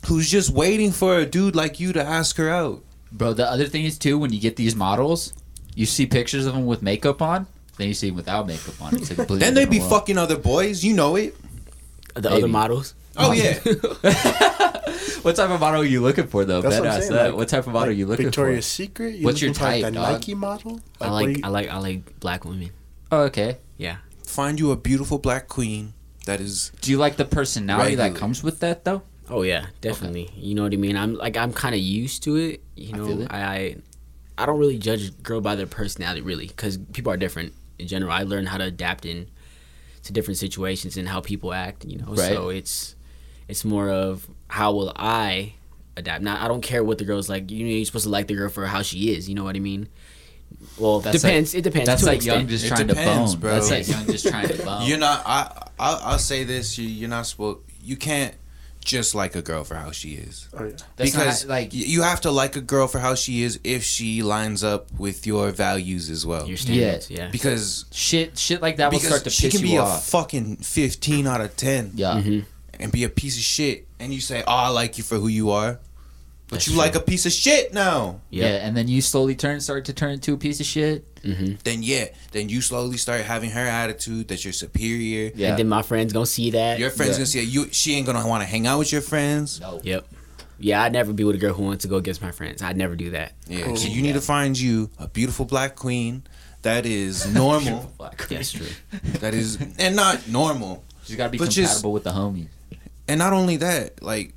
who's just waiting for a dude like you to ask her out. Bro, the other thing is too when you get these models, you see pictures of them with makeup on, then you see them without makeup on. It's a completely Then they be world. fucking other boys, you know it. The Maybe. other models. Oh yeah. What type of model are you looking for though? That's Bet what I'm saying, like- what type of model are you looking Victoria's for? Victoria's Secret. You What's your looking for, like, type, The dog? Nike model. I like do I like I like black women. Oh, oh okay. Yeah. Find you a beautiful black queen that is Do you like the personality that comes with that though? Oh yeah, definitely. You know what I mean? I'm like I'm kind of used to it. You I know, feel it. I, I I don't really judge a girl by their personality really, because people are different in general. I learned how to adapt in to different situations and how people act. You know, Right. so it's it's more of how will I adapt. Now I don't care what the girl's like. You know, you're supposed to like the girl for how she is. You know what I mean? Well, That's depends. it depends. That's to an like young just trying depends, to bone, bro. That's like young just trying to bone. you're not I I'll, I'll say this, you you're not supposed you can't just like a girl for how she is. Oh, yeah. That's because not, like you have to like a girl for how she is if she lines up with your values as well. Your standards, yeah. because shit, shit like that will start to she piss can you be a off. fucking 15 out of 10 yeah, Mm-hmm. and be a piece of shit and you say, "Oh, I like you for who you are." But That's you true. like a piece of shit now. yeah, Yep. and then you slowly turn, start to turn into a piece of shit. Mm-hmm. Then yeah, then you slowly start having her attitude that you're superior. Yeah, And then my friends gonna see that. Your friends Yeah. gonna say you. She ain't gonna want to hang out with your friends. no. Yep. Yeah, I'd never be with a girl who wants to go against my friends. I'd never do that. Yeah. So you need to find you a beautiful black queen that is normal. That's true. that is and not normal. She's got to be But just- compatible with the homies. And not only that, like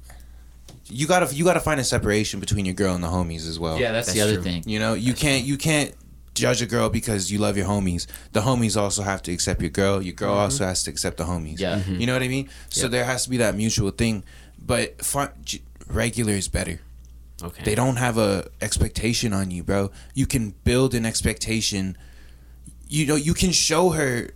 you gotta you gotta find a separation between your girl and the homies as well. Yeah, that's, the that's other true. thing. You know, you can't you can't judge a girl because you love your homies. The homies also have to accept your girl. Your girl also has to accept the homies. Yeah. Mhm. You know what I mean? So there has to be that mutual thing. But fi- j- regular is better. Okay. They don't have a expectation on you, bro. You can build an expectation. You know, you can show her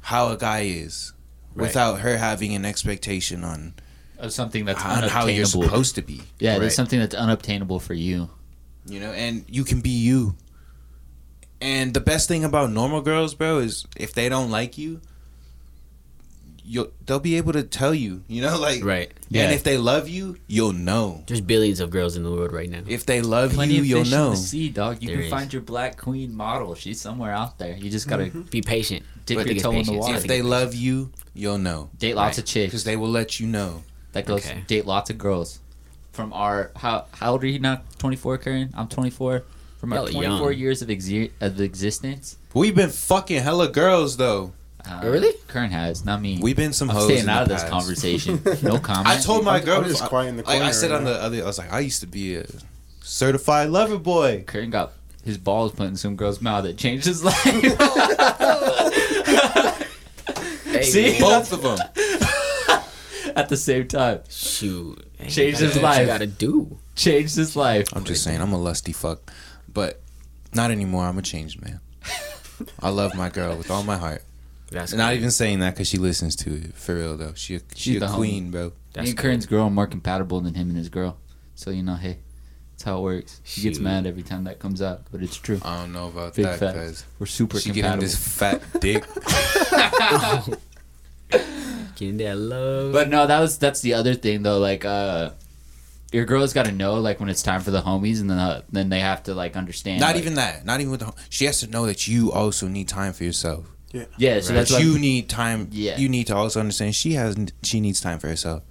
how a guy is Right. without her having an expectation on, Of something that's on how you're supposed to be. Yeah, Right. there's something that's unobtainable for you. You know, and you can be you. And the best thing about normal girls, bro, is if they don't like you, you'll they'll be able to tell you. You know, like Right. Yeah. And if they love you, you'll know. There's billions of girls in the world right now. If they love Plenty you, of you'll fish in know. the sea, dog. You There can is. find your black queen model. She's somewhere out there. You just gotta mm-hmm. Be patient. dip But your it's toe in the water. If they love you, you'll know. date lots Right. of chicks. Because they will let you know. That goes Okay. date lots of girls. From our how how old are you now? Twenty four, Karen. I'm twenty four. From our twenty four young. years of exi- of existence. We've been fucking hella girls though. Uh, Really? Karen has, not me. We've been some I'm hoes. staying in out of the this conversation. No comment. I told my girl. I'm just quiet in the like I corner said right on the other, I was like, I used to be a certified lover boy. Karen got his balls put in some girl's mouth that changed his life. Hey, See? Both of them. At the same time, Shoot. Hey, Changed you his gotta- life. You gotta do. changed his life. I'm just saying, I'm a lusty fuck, but not anymore. I'm a changed man. I love my girl with all my heart. That's Not good. even saying that because she listens to it for real though. She a, she She's a the homie. queen, bro. Me That's and good. Kern's girl are more compatible than him and his girl. So you know, hey, that's how it works. She gets mad every time that comes out, but it's true. I don't know about Big that facts. because We're super she getting compatible. this fat dick. Getting. But no, that was that's the other thing though. Like, uh, your girl's got to know like when it's time for the homies, and then uh, then they have to like understand. Not like- even that. Not even with the. hom- She has to know that you also need time for yourself. Yeah, Yeah. so That that's what you need time. Yeah. You need to also understand she has. She needs time for herself.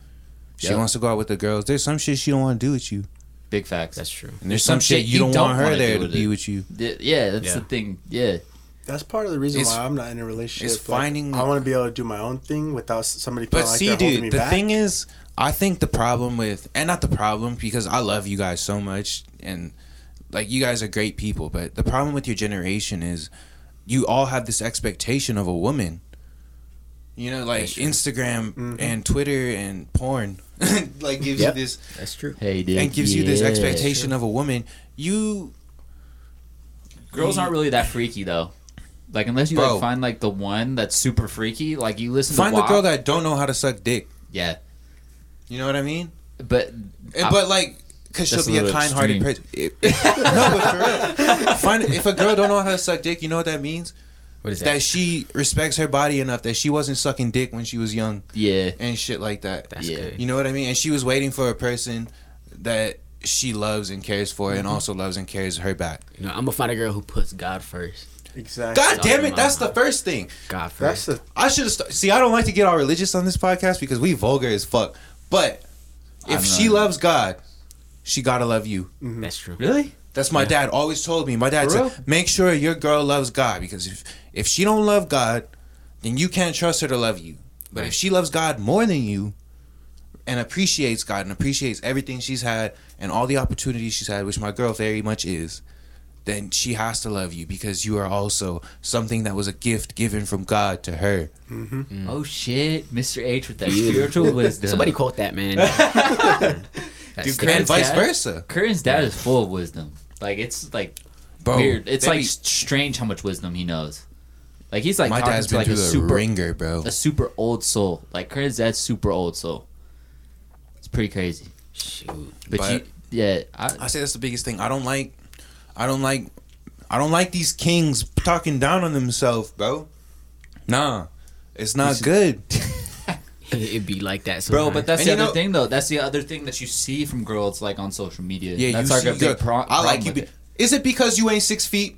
She Yep. wants to go out with the girls. There's some shit she don't want to do with you, big facts. That's true. and there's some, shit you don't, want her there to be with you. Yeah, that's Yeah. the thing. Yeah, That's part of the reason It's- why I'm not in a relationship. it's Like, finding- I want to be able to do my own thing without somebody But feeling like see, they're me dude, the back. thing is, I think the problem with, and not the problem because I love you guys so much, and like you guys are great people, but the problem with your generation is you all have this expectation of a woman. You know, like Instagram Mm-hmm. and Twitter and porn, like gives Yep. you this That's true. hey, dude, and gives you this expectation of a woman. You Girls aren't really that freaky though. Like unless you Bro. like find like the one that's super freaky, like you listen to find to the girl that don't know how to suck dick. yeah, You know what I mean? but eh, And- but like, cause she'll That's a be a kind-hearted person. no, but for real, find if a girl don't know how to suck dick, you know what that means? What is that? That she respects her body enough that she wasn't sucking dick when she was young yeah, and shit like that. That's Yeah. good. You know what I mean? And she was waiting for a person that she loves and cares for, and mm-hmm. also loves and cares her back. You know, I'm gonna find a girl who puts God first. Exactly. God damn it, my that's the first thing. God That's the I should have. St- See, I don't like to get all religious on this podcast because we vulgar as fuck. But if she not. loves God, she gotta love you. Mm-hmm. That's true. really. That's my dad always told me. My dad For said, real? "Make sure your girl loves God because if if she don't love God, then you can't trust her to love you. But if she loves God more than you, and appreciates God and appreciates everything she's had and all the opportunities she's had, which my girl very much is, then she has to love you because you are also something that was a gift given from God to her. Mm-hmm. Oh shit, Mr. H with that spiritual wisdom. Somebody quote that man. That's Dude, the- and vice dad- versa, Curran's dad is full of wisdom. Like it's like bro. weird. It's they like be- strange how much wisdom he knows. Like he's like my talking dad's to been like through a super ringer, bro. a super old soul. Like Curran's dad's super old soul. It's pretty crazy. Shoot. But, But- you, yeah, I, I say that's the biggest thing. I don't like, I don't like, I don't like these kings talking down on themselves, bro. Nah, it's not good. It'd be like that, bro. But that's And the other know- thing, though. That's the other thing that you see from girls like on social media. Yeah, that's you like see, a big pro- I problem. like you. Be, is it because you ain't six feet?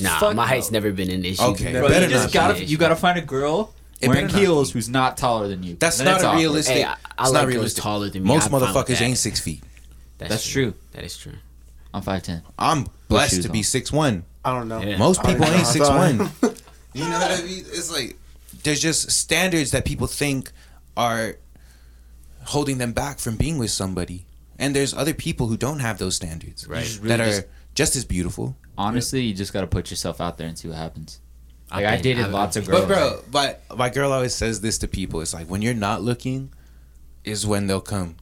nah, Fuck my no. height's never been an issue. Okay. Bro, better you just not gotta be. you gotta find a girl It wearing better not heels who's not taller than you. That's not a realistic. Hey, I, I it's like not realistic. taller than me. Most I'm motherfuckers ain't six feet. That's true. That is true. I'm five ten. I'm blessed shoes to be six one. I don't know. Yeah. Most people ain't six one. You know what I mean? It's like there's just standards that people think are holding them back from being with somebody, and there's other people who don't have those standards, Right. just that really are just- just as beautiful. Honestly, you just gotta put yourself out there and see what happens. Like I've I dated I've- lots of girls. But bro, but my girl always says this to people. It's like when you're not looking, is when they'll come.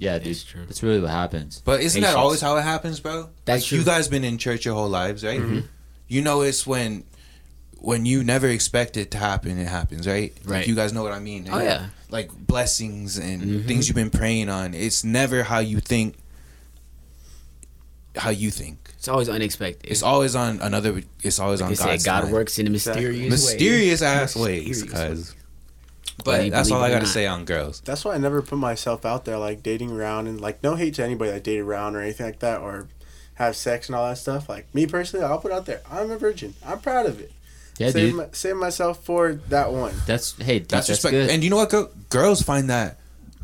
Yeah, dude, That's true. that's really what happens. But isn't that always how it happens, bro? That's like true. you guys been in church your whole lives, right? You know it's when when you never expect it to happen, it happens, right? Like, Right. you guys know what I mean. Oh, yeah. Like blessings and Mhm. things you've been praying on. It's never how you think. How you think. It's always unexpected. It's always on another. It's always on they say God's God time. works in a mysterious way. mysterious ass ways, Mysterious cuz. Whether But you that's all I gotta say on girls. That's why I never put myself out there like dating around and like no hate to anybody that dated around or anything like that or have sex and all that stuff. Like me personally, I'll put out there. I'm a virgin. I'm proud of it. Yeah, save, dude. my, save myself for that one. That's hey, dude, That's, that's, respect. good. And you know what? Girl, girls find that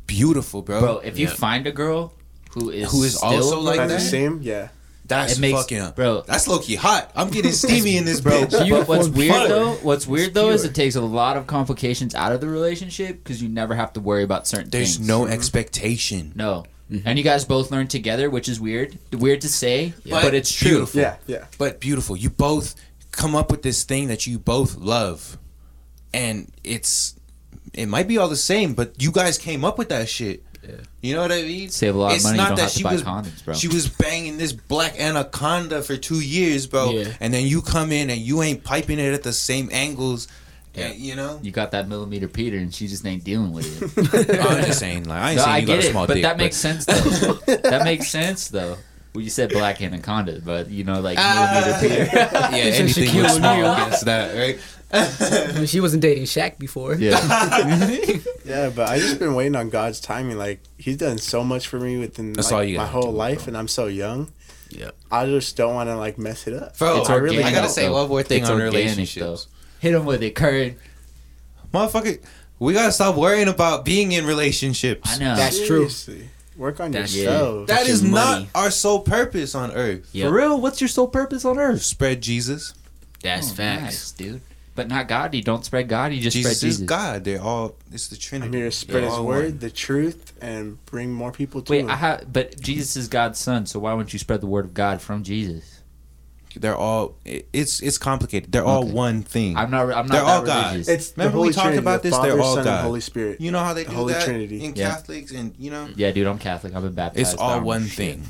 beautiful, bro. bro, if you find a girl who is Who is still also like That's virgin, the same. Yeah. That's it makes- fucking bro. That's low key hot. I'm getting steamy in this Bro, bitch. But what's weird fun. though, what's weird though, is it takes a lot of complications out of the relationship because you never have to worry about certain things. There's things. no mm-hmm. expectation. no, mm-hmm. and you guys both learn together, which is weird. Weird to say, But but, it's true. beautiful. Yeah. Yeah. But beautiful. You both come up with this thing that you both love. And it's it might be all the same, but you guys came up with that shit. You know what I mean? Save a lot of It's money. You not don't that have to she buy was condoms, bro. She was banging this black anaconda for two years, bro. Yeah. And then you come in and you ain't piping it at the same angles. Yeah. and, you know? you got that millimeter Peter, and she just ain't dealing with it. I'm just saying, like I ain't no, saying I you got get a it, small but dick, that makes sense though. that makes sense though. Well, you said black anaconda, but you know, like Ah. millimeter Peter. yeah, It's a anything Shaquille with small against that, right? She wasn't dating Shaq before. Yeah. Yeah, but I just been waiting on God's timing. Like He's done so much for me within That's like, all you my whole do, life, bro. and I'm so young. Yep. I just don't want to like mess it up. Bro, It's I really, I gotta say one more thing It's on relationships. Hit him with it, Kurt. Motherfucker, we gotta stop worrying about being in relationships. I know. That's true. Work on That's- yourself. That Fucking not our sole purpose on earth. Yep. For real, what's your sole purpose on earth? Spread Jesus. That's Oh, facts. nice, dude. But not God. You don't spread God. You just Jesus spread is Jesus. God. They're all. It's the Trinity. I'm here to spread They're His word, one. the truth, and bring more people to Wait, Him. I have, but Jesus is God's son, so why wouldn't you spread the word of God from Jesus? They're all. it- It's it's complicated. They're all one thing. I'm not. I'm not They're that all God. religious. it's the Remember Holy we talked Trinity, about the this? They're all Son, God. and Holy Spirit. you know how they The do Holy that Trinity. in Yeah. Catholics, and you know yeah, dude. I'm Catholic. I've been baptized. it's all one shit. thing.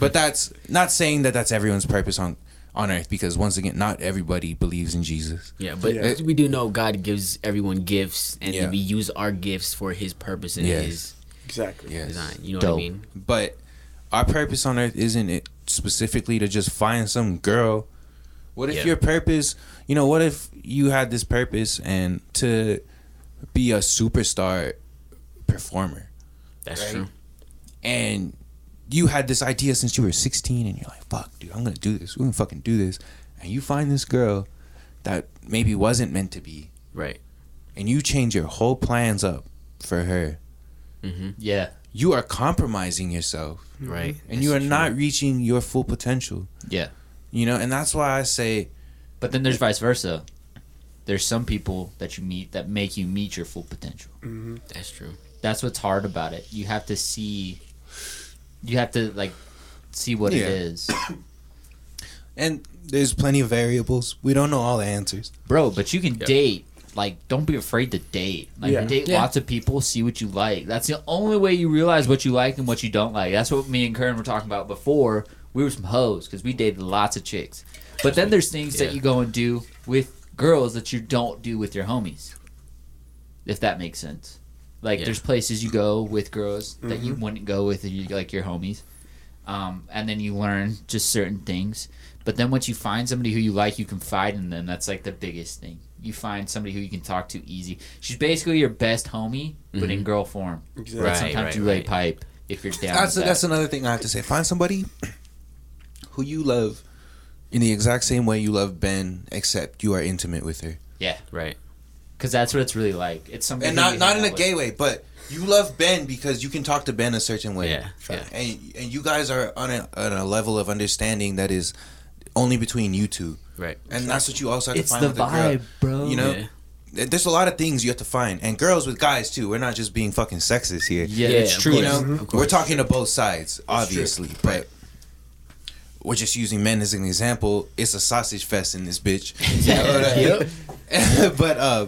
but that's not saying that that's everyone's purpose on on earth because once again, not everybody believes in Jesus. Yeah, but Yeah. we do know God gives everyone gifts, and Yeah. we use our gifts for His purpose and Yes. His Exactly. Yes. design. You know Dope. what I mean? But our purpose on earth isn't it specifically to just find some girl. What if Yeah. your purpose, you know, what if you had this purpose and to be a superstar performer That's Right. true. and you had this idea since you were 16 and you're like, fuck, dude, I'm gonna do this. We're gonna fucking do this. And you find this girl that maybe wasn't meant to be Right. and you change your whole plans up for her. Mm-hmm. Yeah. You are compromising yourself Right. and you are not reaching your full potential. Yeah. You know, and that's why I say, But then there's vice versa. There's some people that you meet that make you meet your full potential. That's true. That's what's hard about it. You have to see. You have to like see what Yeah. it is, and there's plenty of variables. We don't know all the answers. bro. But you can Yep. date. Like, don't be afraid to date. Like, Yeah. date Yeah. lots of people, see what you like. That's the only way you realize what you like and what you don't like. That's what me and Karen were talking about before. We were some hoes because we dated lots of chicks. But then there's things Yeah. that you go and do with girls that you don't do with your homies. If that makes sense. Like Yeah. there's places you go with girls that you Mm-hmm. wouldn't go with you like your homies. Um, and then you learn just certain things. But then once you find somebody who you like, you confide in them. That's like the biggest thing. You find somebody who you can talk to easy. She's basically your best homie, but in girl form. Exactly. Right, sometimes right, you lay right. pipe if you're down. That's with that's that. another thing I have to say. Find somebody who you love in the exact same way you love Ben, except you are intimate with her, Yeah. Right. Because that's what it's really like. It's somebody and not not in a out gay way, but you love Ben because you can talk to Ben a certain way. Yeah. Yeah. and and you guys are on a on a level of understanding that is only between you two, Right. and that's what you also have It's to find the with a girl. vibe, bro. You know, Yeah. there's a lot of things you have to find, and girls with guys too. We're not just being fucking sexist here. Yeah, Yeah, it's true. You course. know, Of we're talking to both sides, obviously, but we're just using men as an example. It's a sausage fest in this bitch. Yep. but uh,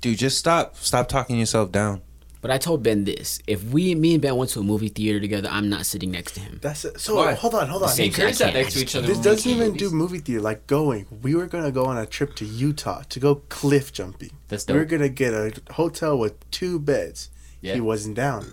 dude, just stop, stop talking yourself down. But I told Ben this: if we, me and Ben went to a movie theater together, I'm not sitting next to him. That's it. So Why? hold on, hold on. Same Me and Karen I sat next to each other. This doesn't went to even do movie theater. Like going, we were gonna go on a trip to Utah to go cliff jumping. That's dope. We were dope. gonna get a hotel with two beds. Yeah. He wasn't down.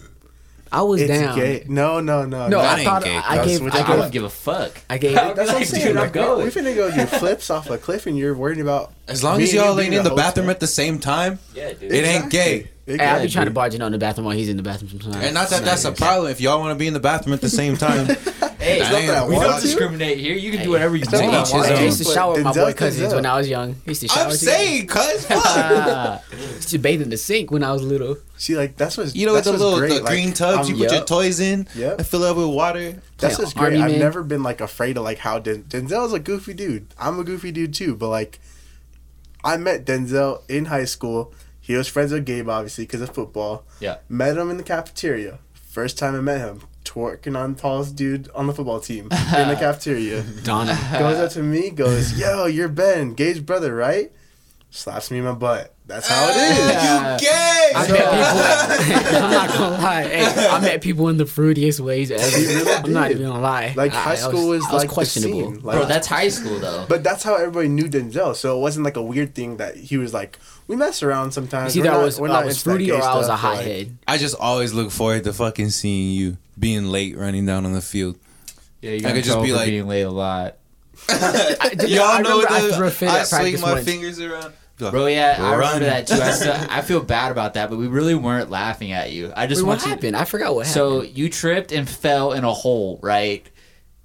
I was It's down. gay. No, no, no. No, no. That I ain't thought gay, I cuz. gave. I I I gave. wouldn't give a fuck. I gave. That's what I'm Like, saying. dude, I'm Like, going. we finna go do flips off a cliff, and you're worried about As long as you y'all ain't in the bathroom at the same time, Yeah, dude. it ain't gay. Hey, I'll be trying to barge in on the bathroom while he's in the bathroom sometimes. And not that that's a problem if y'all want to be in the bathroom at the same time. Hey, That we don't discriminate here. You can do whatever you want. that I want I to. used to shower with my boy cousins when I was young. I used to shower I'm together. saying, cuz fuck. I used to bathe in the sink when I was little. See, like that's what's You know, with that's the little great. the like, green tubs, I'm- you um, put your toys in, Yep. and fill it up with water. That's Play just great. Army I've Man. never been like afraid of like how Den- Denzel's a goofy dude. I'm a goofy dude too, but like I met Denzel in high school. He was friends with Gabe obviously because of football. Yeah. Met him in the cafeteria. First time I met him, twerking on tallest dude on the football team in the cafeteria. Donna. goes up to me, goes, "Yo, you're Ben, Gabe's brother, right?" Slaps me in my butt. That's how it oh, is. Yeah. You gay? I met people. I'm not gonna lie. Hey, I met people in the fruitiest ways ever. I'm not even gonna lie. Like I- high I school was, I was like questionable. the scene. Like, bro, that's high school though. But that's how everybody knew Denzel, so it wasn't like a weird thing that he was like, we mess around sometimes. It's either We're I not- was, we're I not was into that fruity or I was a stuff, but, like. I just always look forward to fucking seeing you being late running down on the field. yeah, you I got could just be like- being late a lot. I, Y'all I know remember I the threw a fit I at swing my once. fingers around. Like, Bro, yeah, I remember that too. I, still, I feel bad about that, but we really weren't laughing at you. I just Wait, what want you. happened? I forgot what So happened. you tripped and fell in a hole, right?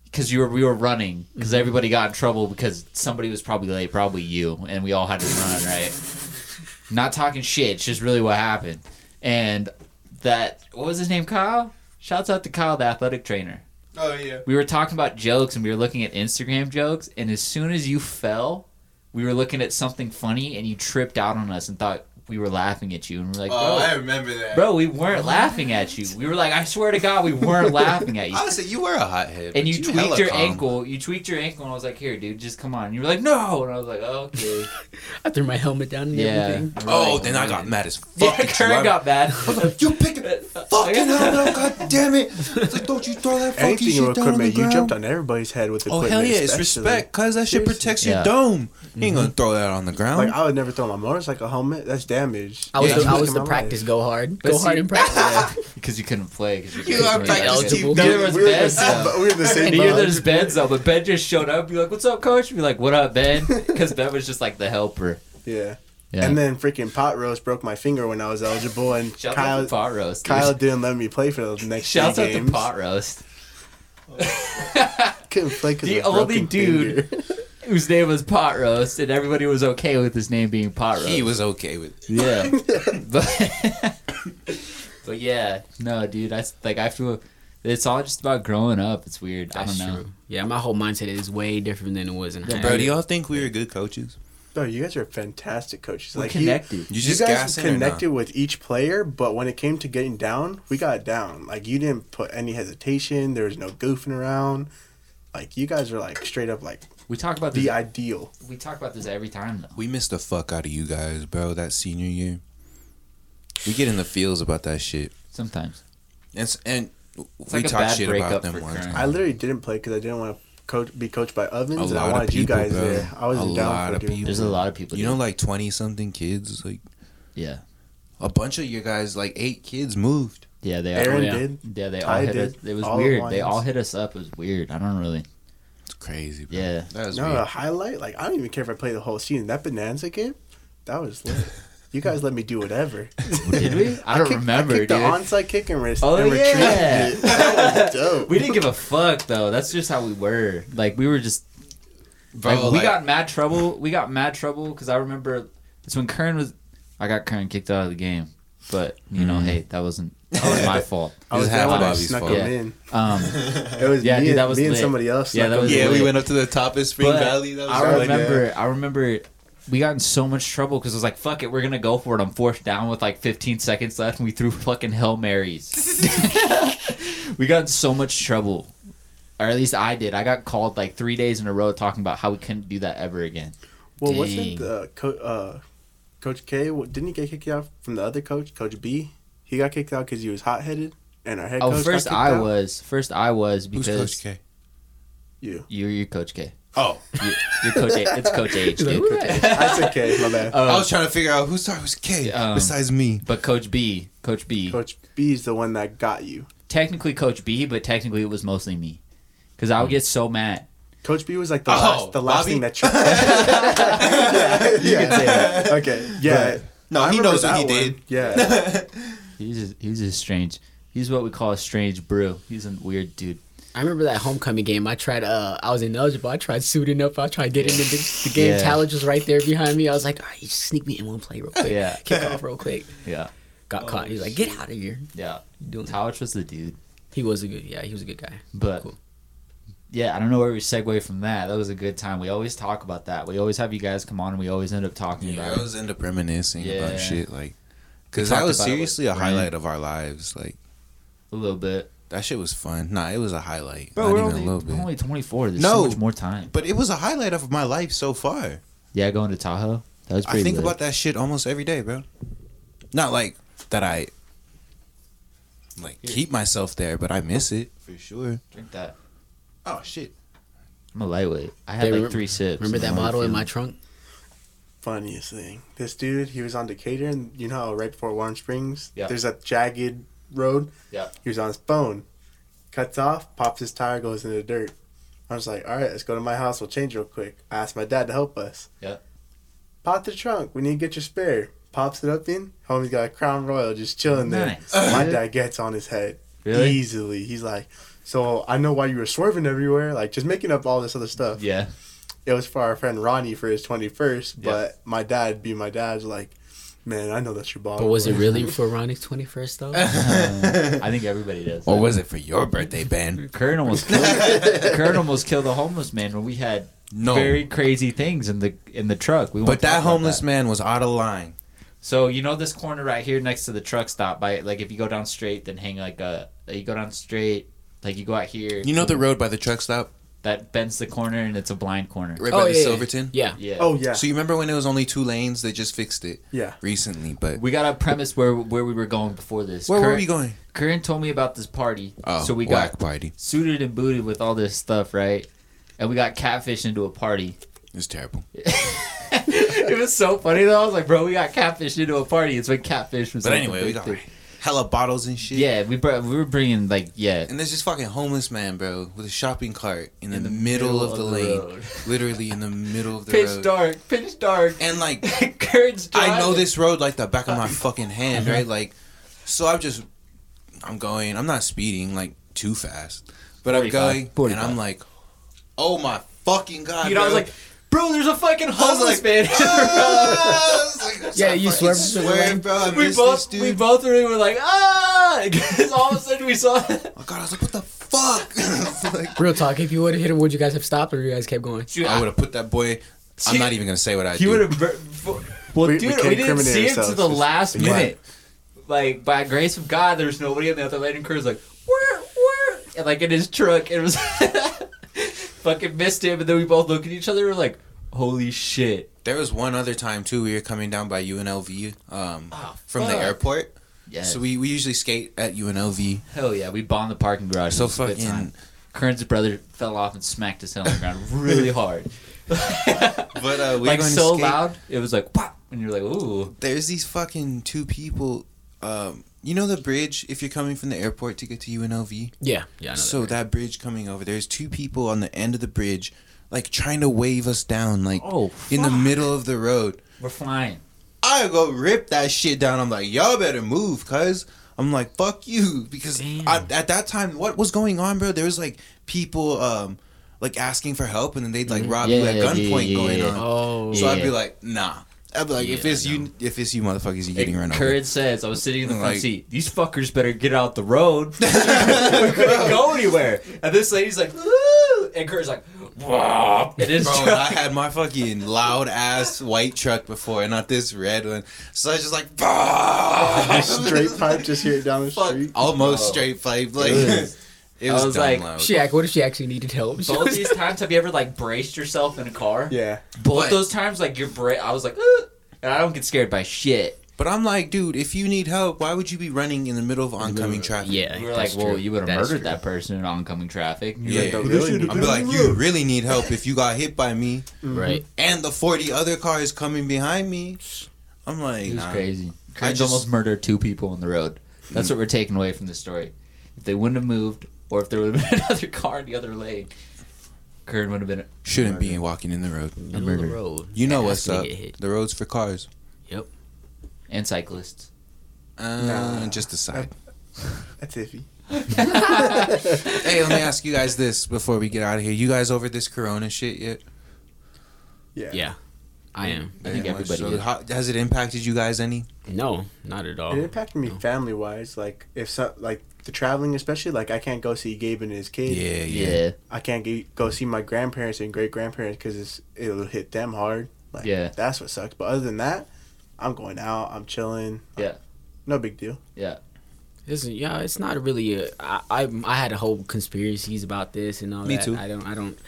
Because you were we were running because Mm-hmm. everybody got in trouble because somebody was probably late, probably you, and we all had to run, right? Not talking shit, it's just really what happened. And that what was his name, Kyle? Shouts out to Kyle, the athletic trainer. Oh yeah. We were talking about jokes and we were looking at Instagram jokes, and as soon as you fell, we were looking at something funny, and you tripped out on us and thought we were laughing at you, and we're like, Oh, bro, I remember that. Bro, we weren't laughing at you. We were like, I swear to God, we weren't laughing at you. Honestly, you were a hothead. And but you hella tweaked your calm. ankle. You tweaked your ankle, and I was like, "Here, dude, just come on." And you were like, "No," and I was like, oh, "Okay." I threw my helmet down and yeah. everything. Oh, like, then I got mad as fuck. Yeah, fuck. at you. I- got mad. You picked it. Fucking hell, no, god damn it. It's like, don't you throw that funky Anything shit with down on the equipment, you jumped on everybody's head with Oh, equipment. hell yeah, it's respect, cuz that shit Seriously. protects Yeah. your dome. You ain't gonna mm-hmm. throw that on the ground. Like I would never throw my motorcycle like a helmet. That's damage. I was Yeah, the, I was the practice life. go hard. But Go see- hard in practice. because you couldn't play. Cause You are couldn't practice eligible. team. Was We were, the same, though. we were the same Neither boat. was Ben though, but Ben just showed up. Be like, "What's up, coach?" Be like, "What up, Ben?" Because Ben was just like the helper. Yeah. Yeah. And then freaking pot roast broke my finger when I was eligible, and Shout Kyle to pot roast. Kyle didn't let me play for the next Shouts three out to pot roast. Couldn't play 'cause The only dude finger. Whose name was pot roast, and everybody was okay with his name being pot roast. He was okay with it. Yeah. but but yeah, no, dude. I like I feel it's all just about growing up. It's weird. I That's don't know. true. Yeah, my whole mindset is way different than it was in high Bro, do y'all think we were good coaches? Bro, you guys are fantastic coaches. We're like connected. You You, just guys connected with each player, but when it came to getting down, we got down. Like you didn't put any hesitation. There was no goofing around. Like you guys are like straight up like We talk about this. the ideal. we talk about this every time though. We missed the fuck out of you guys, bro, that senior year. We get in the feels about that shit. Sometimes. And, and It's we like talk shit about them for one time. I literally didn't play because I didn't want to coach be coached by Ovens, A and lot I of wanted you guys bro. there. I wasn't A down lot for of doing people. There's a lot of people. You do. know, like 20 something kids, like Yeah. a bunch of your guys, like eight kids moved. Yeah, they Aaron all. yeah. did. Yeah, they Ty all hit did. us. It was All weird. They all hit us up. It was weird. I don't really. It's crazy, bro. Yeah. That was No, weird. a highlight. Like I don't even care if I play the whole season. That Bonanza game, that was lit. You guys let me do whatever. Did we? I don't kicked- remember, I kicked dude. the onside kick and, res- Oh, and yeah. That was dope. we didn't give a fuck though. That's just how we were. Like we were just Bro, like, we got mad trouble. We got mad trouble because I remember it's when Kern was. I got Kern kicked out of the game, but you know, Mhm. hey, that wasn't that was my fault. I was It was there when I Bobby's snuck fault. him in. Um, It was Yeah, me, dude, and, that was me and somebody else. Yeah, that was yeah, lit. we went up to the top of Spring But Valley. That was I like, remember. I remember. We got in so much trouble because it was like, "Fuck it, we're gonna go for it." I'm fourth down with like 15 seconds left, and we threw fucking hail marys. we got in so much trouble, or at least I did. I got called like three days in a row talking about how we couldn't do that ever again. Well, Dang. wasn't the co- uh, Coach K? Didn't he get kicked out from the other coach, Coach B? He got kicked out because he was hot headed, and our head Oh, coach. first got kicked I out? was. First I was because Who's because Coach K? You. you're your Coach K. Oh, You- You're Coach. A- it's Coach H, He's like, dude. "Who that?" That's okay. My bad. Um, I was trying to figure out who's started was K Um, besides me. but Coach B, Coach B, Coach B is the one that got you. technically Coach B, but technically it was mostly me, because I would get so mad. Coach B was like the Oh, last, the last Bobby? thing that. Tri- yeah, You can say that. Okay. Yeah. No, I he knows what he one. did. Yeah. He's a, he's a strange. He's what we call a strange brew. He's a weird dude. I remember that homecoming game. I tried. Uh, I was ineligible. I tried suiting up. I tried getting into the, the game. Yeah. Talent was right there behind me. I was like, all right, you just sneak me in one play real quick. Yeah. Kick off real quick. Yeah, Got caught. He's like, get out of here. yeah. You doing that. Was the dude, He was a good. Yeah, he was a good guy. but Cool. yeah, I don't know where we segue from that. That was a good time. We always talk about that. We always have you guys come on, and we always end up talking Yeah, about I it was end up reminiscing Yeah. about shit like, We because that was about it seriously a Ryan. highlight of our lives. Like a little bit. that shit was fun. Nah, it was a highlight. Bro, Not we're even only, a little bit. we're only 24. There's No. so much more time. But it was a highlight of my life so far. Yeah, going to Tahoe. That was pretty I think lit. about that shit almost every day, bro. Not like that I like keep myself there, but I miss it for sure. Drink that. Oh shit. I'm a lightweight. I had Hey, like remember- three sips. Remember that I'm already model in my trunk? Funniest thing. This dude, he was on Decatur, and you know how right before Warm Springs, Yeah. there's a jagged road. Yeah. He was on his phone, cuts off, pops his tire, goes in the dirt. I was like, all right, let's go to my house. We'll change real quick. I asked my dad to help us. Yeah. Pop the trunk. We need to get your spare. Pops it up in. Homie's got a Crown Royal just chilling there. Nice. My dad gets on his head Really? easily. He's like, so I know why you were swerving everywhere, like just making up all this other stuff. Yeah. It was for our friend Ronnie for his 21st, Yeah. but my dad, be my dad's like, man, I know that's your bottle. But was it really for Ronnie's 21st though? Uh, I think everybody does. Or was it for your birthday, Ben? Kurt almost killed, Kurt almost killed a homeless man when we had No. very crazy things in the in the truck. We But that homeless that. man was out of line. So you know this corner right here next to the truck stop by like if you go down straight then hang like a you go down straight like you go out here You know the road by the truck stop? That bends the corner and it's a blind corner. Right oh by yeah, yeah. Silverton? Yeah. Yeah. Oh, yeah. So you remember when it was only two lanes? They just fixed it yeah. recently, but we got a premise where where we were going before this. where were we going? Curran told me about this party. Oh, so we whack got party. suited and booted with all this stuff, right? And we got catfish into a party. It's terrible. it was so funny though. I was like, bro, we got catfish into a party. It's when catfish was. But like, a anyway, we big got thing. Hella bottles and shit. Yeah, we brought, we were bringing like yeah. And there's this fucking homeless man, bro, with a shopping cart in, the, middle, of the, lane. road. Literally in the middle of the Pitch road. dark, pitch dark. And like I know this road like the back of my fucking hand, right? Uh-huh. Like, so I'm just, I'm going. I'm not speeding like too fast, but I'm going, 45. and I'm like, oh my fucking god! You know, I was bro. like, bro, there's a fucking I was homeless like, man. in the "Ah!" Like, Yeah, you fucking swerved to swear, bro. We both we both really were like ah, because all of a sudden we saw. Oh god, I was like, what the fuck? like, Real talk. If you would have hit him, would you guys have stopped or you guys kept going? Dude, I would have put that boy. I'm not even gonna say what I He do. would have. Well, We- we dude, can't we, didn't see him to ourselves, the just- last Yeah. minute. Like by grace of God, there's nobody on the other lane, and Kurt's like, where, where, and like in his truck, it was fucking missed him, and then we both look at each other, and we're like, holy shit. There was one other time too. We were coming down by UNLV um, Oh, from the airport. Yeah. So we, we usually skate at UNLV. Hell yeah, we bombed the parking garage. So It was a fucking- time. Current's brother fell off and smacked his head on the ground really hard. But uh, we like were so skate. loud, it was like pop, and you're like, ooh. There's these fucking two people. Um, you know the bridge if you're coming from the airport to get to UNLV. Yeah. Yeah. I know So that. that bridge coming over, there's two people on the end of the bridge, like trying to wave us down, like Oh, in the middle of the road. We're flying. I go rip that shit down. I'm like, y'all better move, cuz. I'm like, fuck you, because I, at that time, what was going on, bro? There was like people, um, like asking for help, and then they'd like rob you at Yeah, yeah, gunpoint yeah, going yeah. on. Oh. So I'd be like, nah. I'd be like, if it's you, if it's you motherfuckers, you getting run over. Courage says, I was sitting in the front Like- seat. These fuckers better get out the road. we couldn't go anywhere. And this lady's like, Woo! and Kurt's like, Whoa! And his Bro. I had my fucking loud ass white truck before, and not this red one. So I was just like! Straight pipe, just hear it down the Fuck, street. almost Bro. straight pipe. Like, It it was- was, I was dumb like, loud. Shaq, what if she actually needed help? Both these times, have you ever like braced yourself in a car? Yeah. Both What? those times, like your bra I was like, "Ugh," and I don't get scared by shit. But I'm like, dude, if you need help, why would you be running in the middle of oncoming traffic? Yeah. We were that's like, well, true. you would have That is murdered true. that person in oncoming traffic. And you're Yeah. like, Don't "Oh, really need I'm be like, you really need help if you got hit by me mm-hmm. Right. and the 40 other cars coming behind me. I'm like, It was nah. crazy. Kurt's just- almost murdered two people on the road. That's mm. what we're taking away from the story. If they wouldn't have moved, or if there would have been another car in the other lane, Kurt would have been. Shouldn't be walking in the road. Middle of the road. You know what's up. The road's for cars. Yep. And cyclists. Uh, Nah. Just a side. That's iffy. hey, let me ask you guys this before we get out of here. You guys over this Corona shit yet? Yeah. Yeah. I am. I think Very much everybody so. is. How, has it impacted you guys any? No, not at all. It impacted me family wise. Like if so, like the traveling, especially like I can't go see Gabe and his kid. Yeah, yeah. Yeah. I can't ge- go see my grandparents and great grandparents because it'll hit them hard. Like, Yeah. That's what sucks. But other than that, I'm going out. I'm chilling. Yeah. No big deal. Yeah. Listen, yeah, it's not really a. I, I I had a whole conspiracies about this and all Me that. too. I don't. I don't.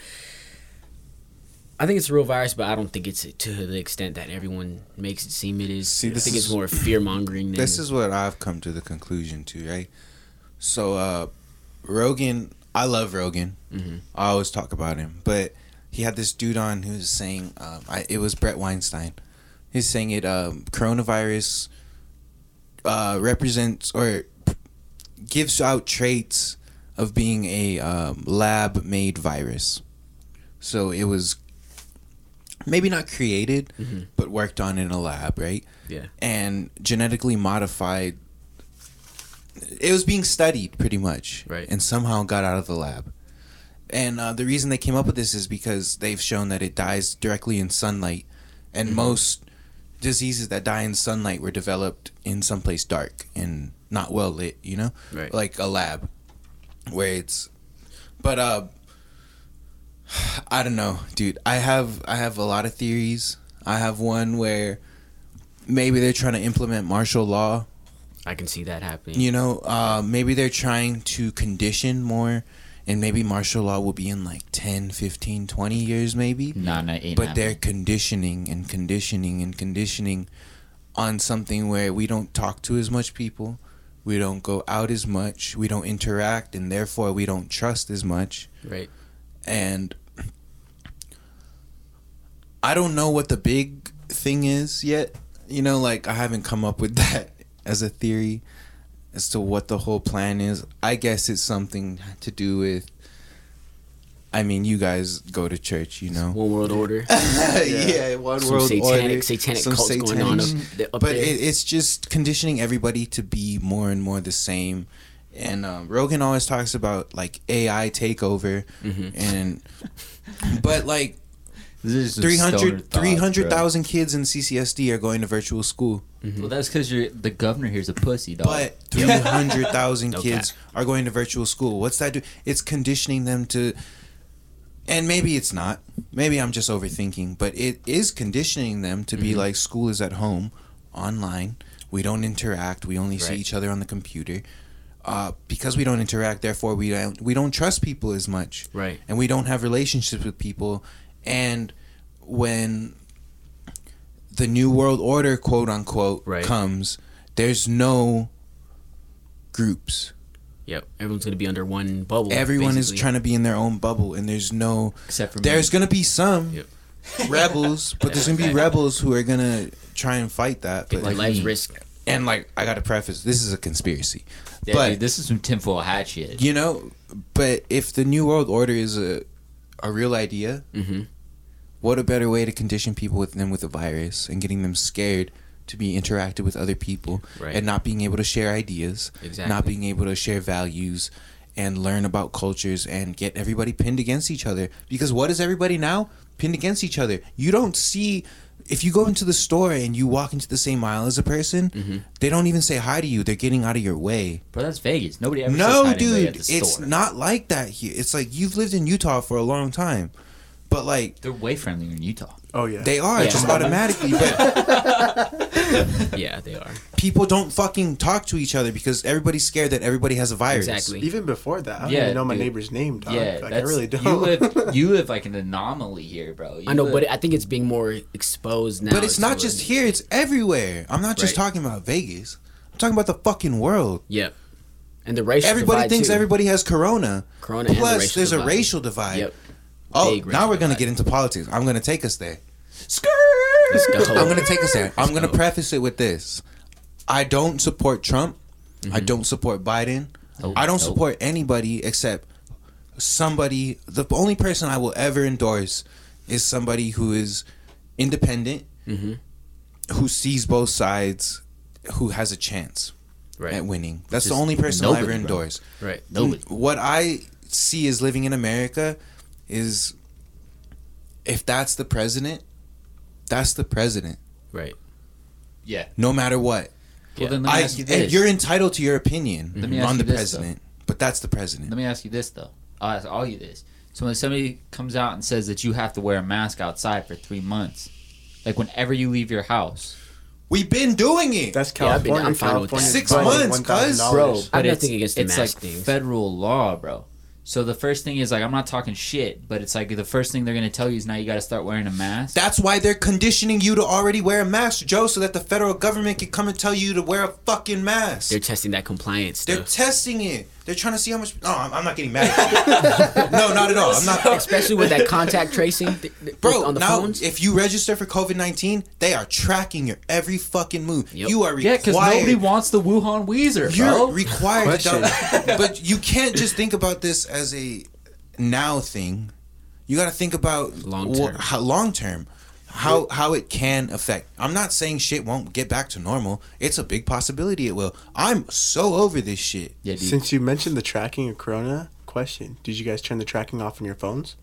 I think it's a real virus, but I don't think it's to the extent that everyone makes it seem it is. See, I this think it's more fear mongering. This is what I've come to the conclusion to, right? So, uh, Rogan, I love Rogan. Mhm. I always talk about him, but he had this dude on who was saying, um, I, it was Bret Weinstein. He's saying it, um, coronavirus uh, represents or gives out traits of being a um, lab made virus. So it was maybe not created, but worked on in a lab, right? Yeah. And genetically modified. It was being studied pretty much, Right. And somehow got out of the lab. And uh, the reason they came up with this is because they've shown that it dies directly in sunlight, and Mm-hmm. most diseases that die in sunlight were developed in someplace dark and not well lit. You know, Right. like a lab where it's. But uh, I don't know, dude. I have I have a lot of theories. I have one where maybe they're trying to implement martial law I can see that happening. you know, uh, maybe they're trying to condition more, and maybe martial law will be in like 10, 15, 20 years, maybe. Nah, ain't But they're conditioning and conditioning and conditioning on something where we don't talk to as much people, we don't go out as much, we don't interact, and therefore we don't trust as much. Right. And I don't know what the big thing is yet. You know, like I haven't come up with that as a theory as to what the whole plan is. I guess it's something to do with. I mean, you guys go to church, you know. One world order. yeah, one Some world satanic, order, satanic some cults going on up, up but it, it's just conditioning everybody to be more and more the same. And um, Rogan always talks about like AI takeover, Mm-hmm. and but like This 300 300,000 kids in CCSD are going to virtual school, bro. Well, that's because you're the governor here's a pussy dog. but 300,000 No kids are going to virtual school. What's that do? It's conditioning them to and maybe it's not. Maybe I'm just overthinking, but it is conditioning them to Mm-hmm. be like school is at home, online. We don't interact. We only see each other on the computer. Uh, because we don't interact, therefore we don't we don't trust people as much, Right. And we don't have relationships with people. And when the new world order, quote unquote, Right. comes, there's no groups. Yep. Everyone's gonna be under one bubble. Everyone is trying to be in their own bubble, and there's no. except for There's me. gonna be some Yep. rebels, but there's gonna be rebels who are gonna try and fight that. But lives me. risk. and like I gotta preface, this is a conspiracy. Yeah, but dude, this is some tinfoil hat shit. you know, but if the new world order is a a real idea, Mm-hmm. What a better way to condition people with them with a virus and getting them scared to be interacted with other people Right. and not being able to share ideas, Exactly. not being able to share values and learn about cultures and get everybody pinned against each other. Because what is everybody now? Pinned against each other. You don't see if you go into the store and you walk into the same aisle as a person, Mm-hmm. they don't even say hi to you. They're getting out of your way. Bro, that's Vegas. Nobody ever says No, hi to dude, at the it's store. not like that here. It's like you've lived in Utah for a long time. But like They're way friendlier in Utah. Oh yeah. they are Yeah. just automatically, but Yeah, they are. people don't fucking talk to each other because everybody's scared that everybody has a virus. Exactly. Even before that, I don't Yeah, even know my dude. neighbor's name, dog. yeah, like, I really don't. you live. You live like an anomaly here, bro. You I know, live- but I think it's being more exposed now. But it's not to- just here; it's everywhere. I'm not just Right. talking about Vegas. I'm talking about the fucking world. Yep. And the racial Everybody divide, thinks too. everybody has corona. Corona and the Plus, racial there's a racial divide. Yep. Oh, now we're gonna get into politics. I'm gonna take us there. Let's go. I'm gonna take us there. I'm gonna go. preface it with this: I don't support Trump. I mm-hmm. don't support Biden. Nope, I don't nope. support anybody except somebody. The only person I will ever endorse is somebody who is independent, mm-hmm. who sees both sides, who has a chance Right. at winning. That's the only person ever nobody, bro. endorse. Right. Nobody. What I see as living in America is if that's the president, that's the president, Right. Yeah. no matter what. Well, then let me I, ask you eh, this. You're entitled to your opinion Let me ask on you the this, though. president, but that's the president. Let me ask you this though. I'll ask all you this. So when somebody comes out and says that you have to wear a mask outside for three months, like whenever you leave your house, We've been doing it. That's Yeah, I've been- California. I'm fine with that. Six months, cuz. $1,000. bro. I have But it's, nothing against the it's mask like things. federal law, bro. So the first thing is like I'm not talking shit, but it's like the first thing they're gonna tell you is now you got to start wearing a mask. That's why they're conditioning you to already wear a mask, Joe, so that the federal government can come and tell you to wear a fucking mask. They're testing that compliance They're stuff. testing it. They're trying to see how much. No, I'm, I'm not getting mad. no, not at all. I'm not. Especially with that contact tracing, th- th- Bro, on the now phones. if you register for COVID nineteen, they are tracking your every fucking move. Yep. You are required. yeah, because required. nobody wants the Wuhan Weezer, You're bro. required to Question. don't- But you can't just think about this as a now thing. You got to think about Long term. how long term, how how it can affect. I'm not saying shit won't get back to normal. It's a big possibility it will. I'm so over this shit. Yeah, dude. Since you mentioned the tracking of Corona, question: Did you guys turn the tracking off on your phones?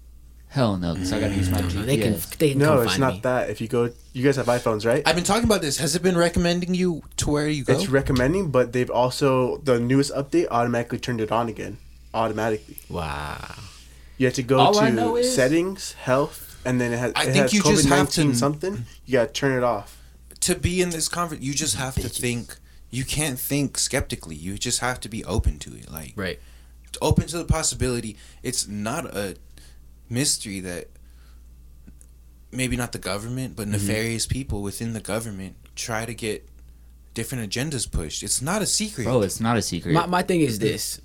Hell no, because I gotta use my GPS. They can they can No, come it's find not me. that. If you go, you guys have iPhones, right? I've been talking about this. Has it been recommending you to where you go? It's recommending, but they've also the newest update automatically turned it on again, automatically. Wow. You have to go All to is- settings, health, and then it has. I it think has you just have to- something. You gotta turn it off. to be in this conference, you just have to think. You can't think skeptically. You just have to be open to it. Like Right. open to the possibility. It's not a mystery that maybe not the government, but mm-hmm. nefarious people within the government try to get different agendas pushed. It's not a secret. Oh, it's not a secret. My my thing is this.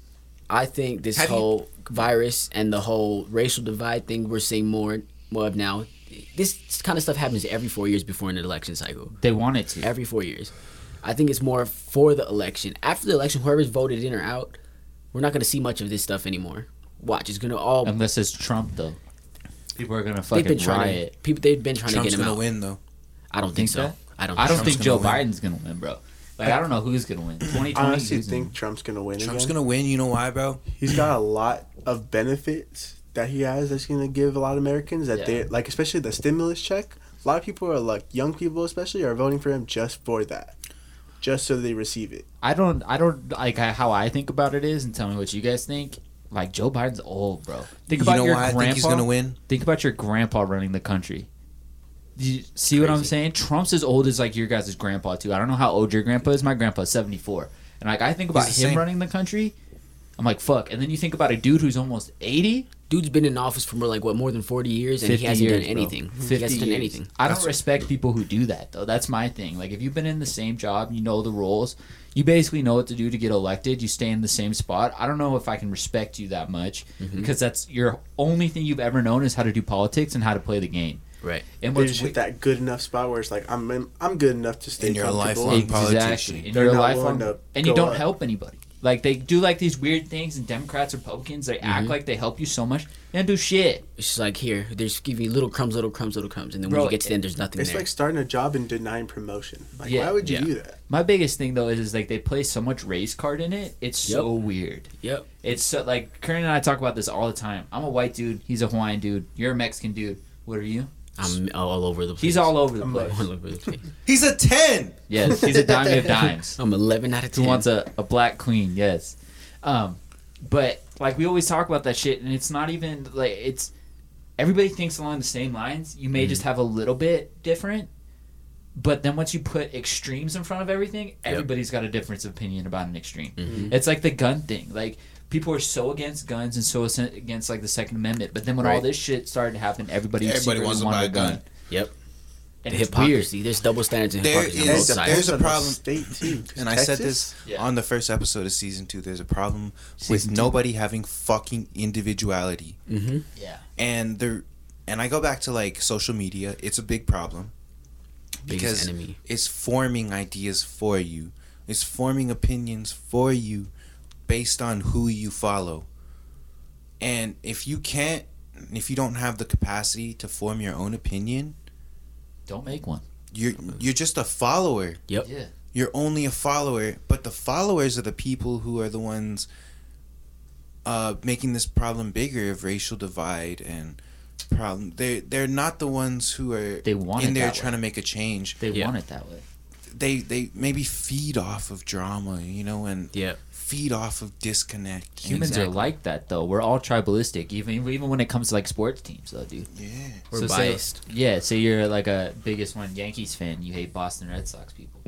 I think this Have you- whole virus and the whole racial divide thing we're seeing more more of now. This kind of stuff happens every four years before an election cycle. they want it to. Every four years. I think it's more for the election. After the election, whoever's voted in or out, we're not going to see much of this stuff anymore. Watch, it's going to all. Unless it's Trump, though. People are gonna they've fucking been trying riot. to. People, they've been trying Trump's to get him gonna out. win though. I don't think, Think so. that? I don't. I don't Trump's think Joe gonna win. Biden's gonna win, bro. Like I don't know who's gonna win. 2020. I honestly who's gonna think Trump's gonna win. Trump's again. gonna win. You know why, bro? He's got a lot of benefits that he has that's gonna give a lot of Americans that Yeah. they like, especially the stimulus check. A lot of people are like young people, especially, are voting for him just for that, just so they receive it. I don't. I don't like how I think about it is, and tell me what you guys think. Like Joe Biden's old, bro. Think You about know your why I grandpa. think he's gonna win? Think about your grandpa running the country. Do you see what I'm saying? Trump's as old as like your guys' grandpa too. I don't know how old your grandpa is. My grandpa's 74, and like I think about him same. running the country. I'm like fuck, and then you think about a dude who's almost 80. Dude's been in office for more like what more than forty years, and 50 he hasn't years, done bro. anything. 50 He hasn't done anything. I don't respect people who do that though. That's my thing. Like if you've been in the same job, you know the rules. You basically know what to do to get elected. You stay in the same spot. I don't know if I can respect you that much Mm-hmm. because that's your only thing you've ever known is how to do politics and how to play the game. Right. And They what's just we- hit that good enough spot where it's like I'm I'm good enough to stay And you're a lifelong exactly, politician. and They're you're a not lifelong, willing and you don't up. help anybody. Like they do like these weird things, and Democrats, Republicans, they Mm-hmm. act like they help you so much. They don't do shit. It's just like here, they just give you little crumbs, little crumbs, little crumbs, and then when Bro, you get to the end, there's nothing It's there. like starting a job and denying promotion. Like, Yeah, why would you yeah. do that? My biggest thing though is, is like they play so much race card in it. It's so weird. yep. It's so like Karen and I talk about this all the time. I'm a white dude. He's a Hawaiian dude. You're a Mexican dude. What are you? I'm all over the place. He's all over the place. all over the place. He's a ten. Yes, he's a dime of dimes. I'm 11 out of 10. Who wants a, a black queen? Yes. Um, but like we always talk about that shit, and it's not even like it's everybody thinks along the same lines. You may just have a little bit different, but then once you put extremes in front of everything, everybody's got a difference of opinion about an extreme. It's like the gun thing. Like people are so against guns and so against like the Second Amendment, but then when all this shit started to happen, everybody, Everybody secretly wants to buy a a gun. gun. Yep. And The it's weird. hypocrisy. There's double standards and There hypocrisy on both is- sides. there's a Depends on the problem. State too. 'cause And I said this Yeah. on the first episode of season two. There's a problem with two. nobody having fucking individuality, Mm-hmm. Yeah. and there, and I go back to like social media. It's a big problem because enemy. it's forming ideas for you. It's forming opinions for you based on who you follow. And if you can't, if you don't have the capacity to form your own opinion, Don't make one. you're you're just a follower. Yep. Yeah. You're only a follower, but the followers are the people who are the ones uh, making this problem bigger of racial divide and problem. They they're not the ones who are They want in it there that way. trying to make a change. They Yeah. want it that way. They they maybe feed off of drama, you know, and Yep. Feed off of disconnect. And- Humans are like that though. We're all tribalistic, even even when it comes to like sports teams, though, dude. yeah. We're So say- biased. yeah, say you're like a biggest one Yankees fan, you hate Boston Red Sox people.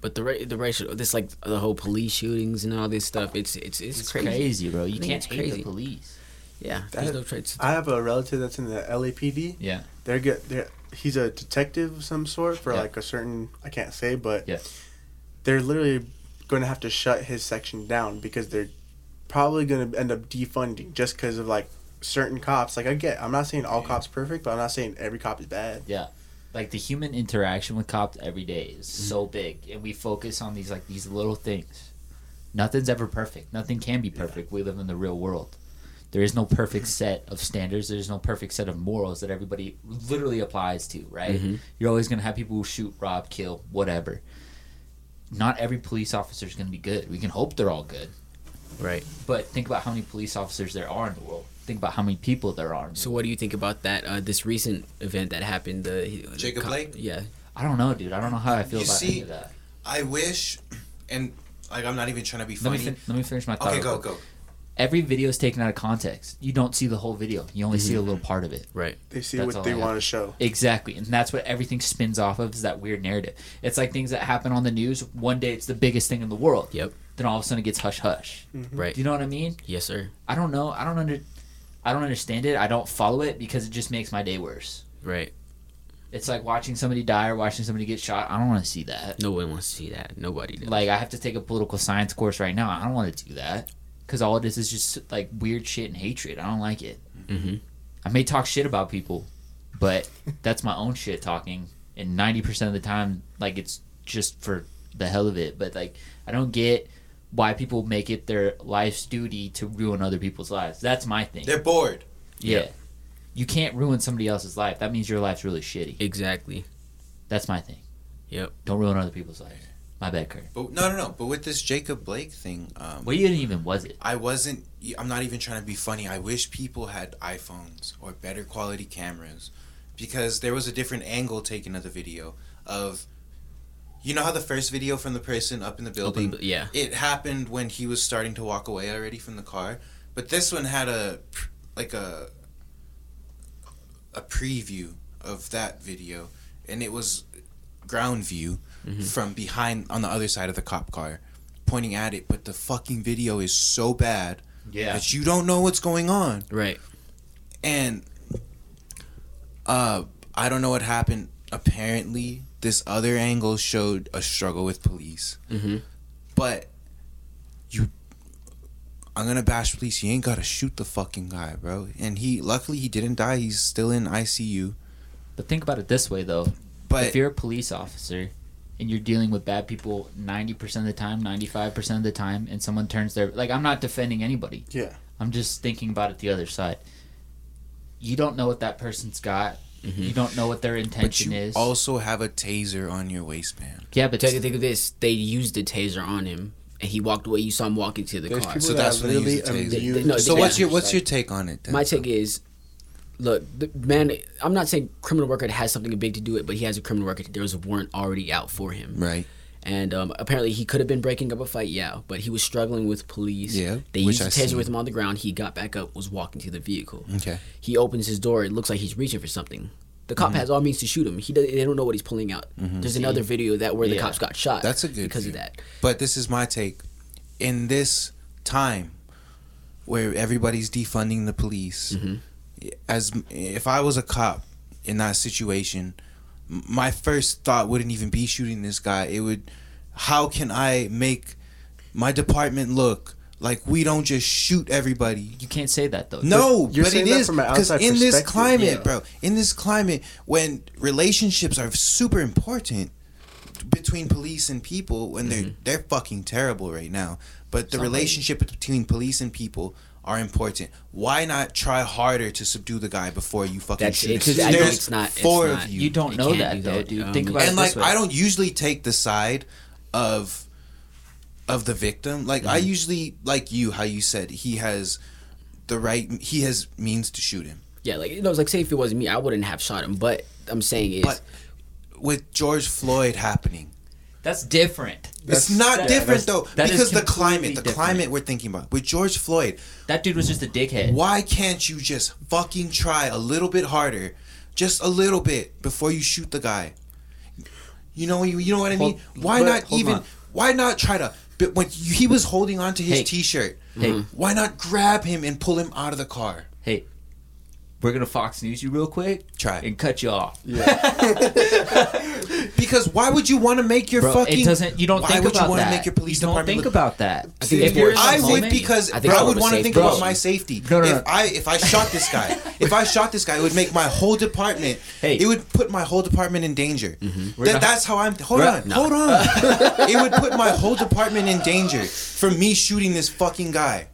But the ra- the racial, this like the whole police shootings and all this stuff. It's it's it's, It's crazy. crazy. bro. You I think can't it's hate the police. Yeah. That- There's no traits. I have a relative that's in the LAPD. Yeah. They're good. They're, he's a detective of some sort for Yeah. like a certain I can't say, but Yeah. they're literally going to have to shut his section down because they're probably going to end up defunding just because of like certain cops. Like I get, I'm not saying all cops perfect, but I'm not saying every cop is bad. Yeah. Like the human interaction with cops every day is mm-hmm. so big and we focus on these like these little things. Nothing's ever perfect. Nothing can be perfect. We live in the real world. There is no perfect set of standards. There's no perfect set of morals that everybody literally applies to, right? Mm-hmm. You're always going to have people who shoot, rob, kill, whatever. Not every police officer is going to be good. We can hope they're all good. Right. But think about how many police officers there are in the world. Think about how many people there are. So what do you think about that? Uh, this recent event that happened. The the Jacob cop- Blake? Yeah. I don't know, dude. I don't know how I feel You about see, any of that. I wish, and like I'm not even trying to be Let me, funny. fin- let me finish my thought. okay, go go. Every video is taken out of context. You don't see the whole video. You only see a mm-hmm. little part of it. Right. They see That's what they I have. want to show. Exactly, and that's what everything spins off of is that weird narrative. It's like things that happen on the news. One day it's the biggest thing in the world. Yep. Then all of a sudden it gets hush hush. Mm-hmm. Right. Do you know what I mean? Yes, sir. I don't know. I don't under. I don't understand it. I don't follow it because it just makes my day worse. Right. It's like watching somebody die or watching somebody get shot. I don't want to see that. No one wants to see that. Nobody does. Like I have to take a political science course right now. I don't want to do that because all it is is just like weird shit and hatred. I don't like it. Mhm. I may talk shit about people, but that's my own shit talking. And ninety percent of the time, like it's just for the hell of it. But like I don't get why people make it their life's duty to ruin other people's lives. That's my thing. They're bored. yeah. You can't ruin somebody else's life. That means your life's really shitty. exactly. That's my thing. Yep. Don't ruin other people's lives. My bad, Kurt. But no, no, no. But with this Jacob Blake thing, um, What even even was it? I wasn't. I'm not even trying to be funny. I wish people had iPhones or better quality cameras, because there was a different angle taken of the video of. You know how the first video from the person up in the building, Open- yeah. it happened when he was starting to walk away already from the car, but this one had a like a a preview of that video, and it was ground view from behind on the other side of the cop car, pointing at it. But the fucking video is so bad Yeah. that you don't know what's going on, Right. and uh, I don't know what happened. Apparently, this other angle showed a struggle with police, Mhm. but you. I'm gonna bash police. You ain't gotta shoot the fucking guy, bro. And he, luckily, he didn't die. He's still in ICU. But think about it this way, though. But if you're a police officer and you're dealing with bad people 90% of the time, 95% of the time, and someone turns their. Like, I'm not defending anybody. Yeah. I'm just thinking about it the other side. You don't know what that person's got. Mm-hmm. You don't know what their but intention you is. also have a taser on your waistband. yeah, but Take a think of this. They used the taser on him, and he walked away. You saw him walking to the There's car. So that that's when they literally taser. They- they- no, So what's your tasers. what's your take on it? Then? My take is, look, the man. I'm not saying criminal record has something big to do it, but he has a criminal record. There was a warrant already out for him, right? and um, apparently he could have been breaking up a fight. Yeah, but he was struggling with police. Yeah, they used the I taser with him on the ground. He got back up, was walking to the vehicle. Okay. He opens his door. It looks like he's reaching for something. The Mm-hmm. cop has all means to shoot him. He does, they don't know what he's pulling out. There's another video that where the cops got shot. That's a good because view. of that. But this is my take. In this time where everybody's defunding the police, as if I was a cop in that situation, my first thought wouldn't even be shooting this guy. It would, how can I make my department look like we don't just shoot everybody? you can't say that, though. No, You're but it saying that is from an because in this climate, Yeah. bro, in this climate, when relationships are super important between police and people, when they're mm-hmm. they're fucking terrible right now. But the relationship between police and people are important. Why not try harder to subdue the guy before you fucking That's shoot it. him? 'cause There's it's not. It's four not. of you. You don't You know can't that, do though, that. dude. Um, Think about and it And like this way. I don't usually take the side of of the victim. Like I usually like you how you said he has the right he has means to shoot him. Yeah, like you know, it's like say if it wasn't me, I wouldn't have shot him. But I'm saying is, But with George Floyd happening, That's different. it's not yeah, different that's- though that is because the climate, the different. climate we're thinking about with George Floyd. That dude was just a dickhead. Why can't you just fucking try a little bit harder, just a little bit before you shoot the guy? You know, you, you know what I mean? Hold- why but not even? on. Why not try to? But when he was holding on to his Hey. t-shirt, Hey. why not grab him and pull him out of the car? Hey, we're gonna Fox News you real quick. Try. and cut you off. Yeah. Because why would you want to make your Bro, fucking? it doesn't. You don't why think would about you wanna make your police you don't department think look- about that. I think if it's you're in I would because I think I would want to think to about my safety. No, no, if. I if I shot this guy, if I shot this guy, it would make my whole department. Hey. it would put my whole department in danger. Mm-hmm. We're That, not- that's how I'm. Hold We're- on, hold on. it would put my whole department in danger for me shooting this fucking guy.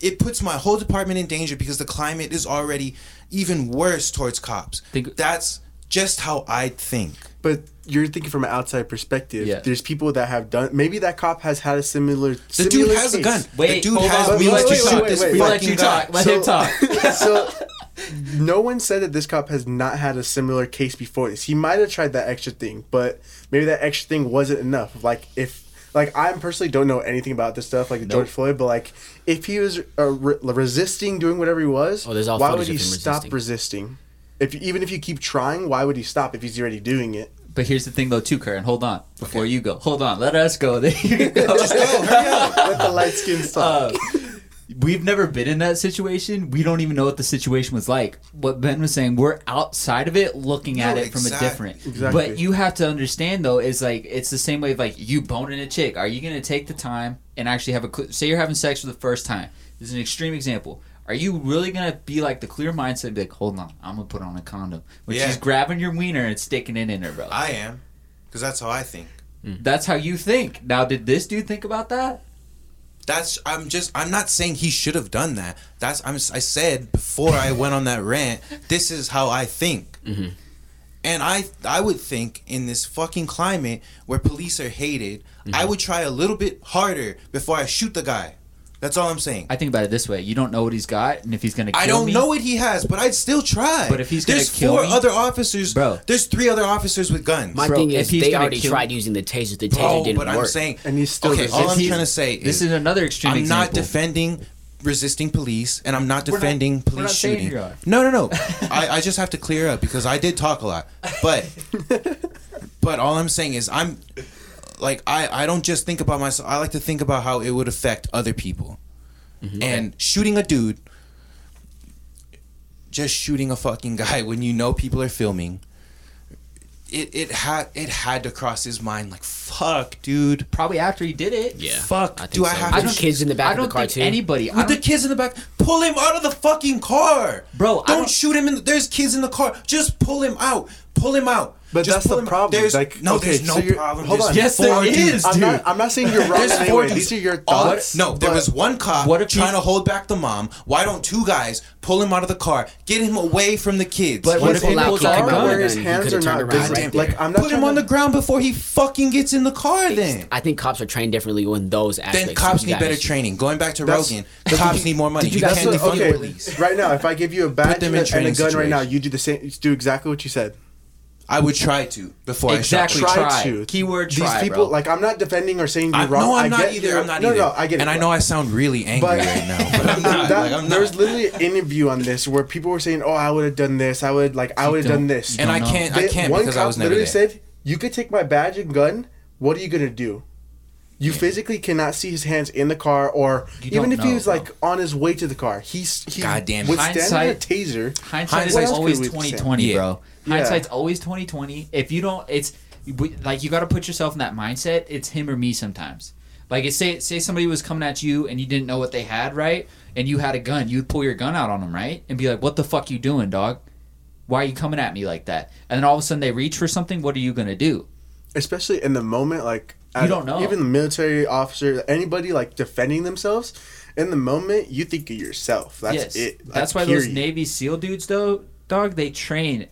It puts my whole department in danger because the climate is already even worse towards cops. Think- That's just how I think. But you're thinking from an outside perspective. Yeah. There's people that have done. Maybe that cop has had a similar. The dude has a gun. Wait, the dude hold has on. we We let let you you shoot talk. this We let you guy. talk. Let him talk. so no one said that this cop has not had a similar case before this. He might have tried that extra thing, but maybe that extra thing wasn't enough. Like if like I personally don't know anything about this stuff, like George Floyd, but like if he was uh, re- resisting doing whatever he was, Oh, all why would he of stop resisting. resisting? If even if you keep trying, why would he stop if he's already doing it? But here's the thing, though, too, Karen. Hold on. Before you go, hold on. Let us go. There you go. Let the light skin stop. Uh, we've never been in that situation. We don't even know what the situation was like. What Ben was saying, we're outside of it, looking at No, it from a different. Exactly. But you have to understand though, is like it's the same way of like you boning a chick. Are you gonna take the time and actually have a cl- say you're having sex for the first time? This is an extreme example. Are you really gonna be like the clear mindset, and be like, hold on, I'm gonna put on a condom when Yeah. she's grabbing your wiener and sticking it in her, bro? I am, because that's how I think. Mm. That's how you think. Now, did this dude think about that? That's I'm just I'm not saying he should have done that. That's I'm I said before I went on that rant. This is how I think. Mm-hmm. And I I would think in this fucking climate where police are hated, I mm-hmm. would try a little bit harder before I shoot the guy. That's all I'm saying. I think about it this way: you don't know what he's got, and if he's gonna. Kill I don't me, know what he has, but I'd still try. But if he's gonna there's kill four me- other officers, Bro. There's three other officers with guns. My Bro, thing if is, he's they already kill- tried using the taser. The taser Bro, didn't but work. I'm saying, And he's still okay. All I'm trying to say is This is another extreme I'm example. not defending resisting police, and I'm not We're not- defending we're police not shooting. No, no, no. I, I just have to clear up because I did talk a lot, but but all I'm saying is I'm like I I don't just think about myself. I like to think about how it would affect other people, Mm-hmm. and shooting a dude. Just shooting a fucking guy when you know people are filming. It it had it had to cross his mind like fuck, dude. Probably after he did it. Yeah. Fuck. I think Do I have I to don't kids in the back I of don't the car think too. anybody. With the kids in the back. Pull him out of the fucking car, Bro, Don't, don't- shoot him. In the, there's kids in the car. Just pull him out. Pull him out. But Just that's the problem. There's Like, no, okay, there's no so problem. hold on. Yes, there is, dudes. I'm not. I'm not saying you're wrong. There's in any four way. dudes. These are your All- thoughts. no, there was one cop What if trying he- to hold back the mom. Why don't two guys pull him out of the car, get him away from the kids? But What what if if he he pulls out out a a gun? where his hands are not around right Like. I'm not Put him trying on to- the ground before he fucking gets in the car. Then. I think cops are trained differently in those aspects. Then cops need better training. Going back to That's- Rogan, cops need more money. did You, you can't That's defund okay, the police. right now, if I give you a badge and a- and a training gun right now, you do the same. Do exactly what you said. I would try to before Exactly. I shot. Try Try. to. Keyword try. These try, people, bro. like, I'm not defending or saying you're I, wrong. no, I'm I not get either. I'm not no, either. No, I get it. And I know I sound really angry But- right now, but I'm not. That, like, I'm there's literally an interview on this where people were saying, "Oh, I would have done this. I would like, I would have done this." and I don't know. can't. I can't one because I was never literally there. said, "You could take my badge and gun. What are you gonna do?" You physically cannot see his hands in the car, or You even don't if he was bro. like on his way to the car. He's he Goddamn withstanding hindsight- a taser. Hindsight is always good with twenty Sam. twenty, Yeah. bro. Yeah. Hindsight's always twenty twenty. If you don't, it's like you got to put yourself in that mindset. It's him or me sometimes. Like it say say somebody was coming at you and you didn't know what they had, right? And you had a gun, you'd pull your gun out on them, right? And be like, "What the fuck you doing, dog? Why are you coming at me like that?" And then all of a sudden they reach for something. What are you gonna do? especially in the moment like You don't know. even the military officer anybody like defending themselves in the moment you think of yourself that's yes, it Like, that's why those. Navy SEAL dudes, though, dog, they train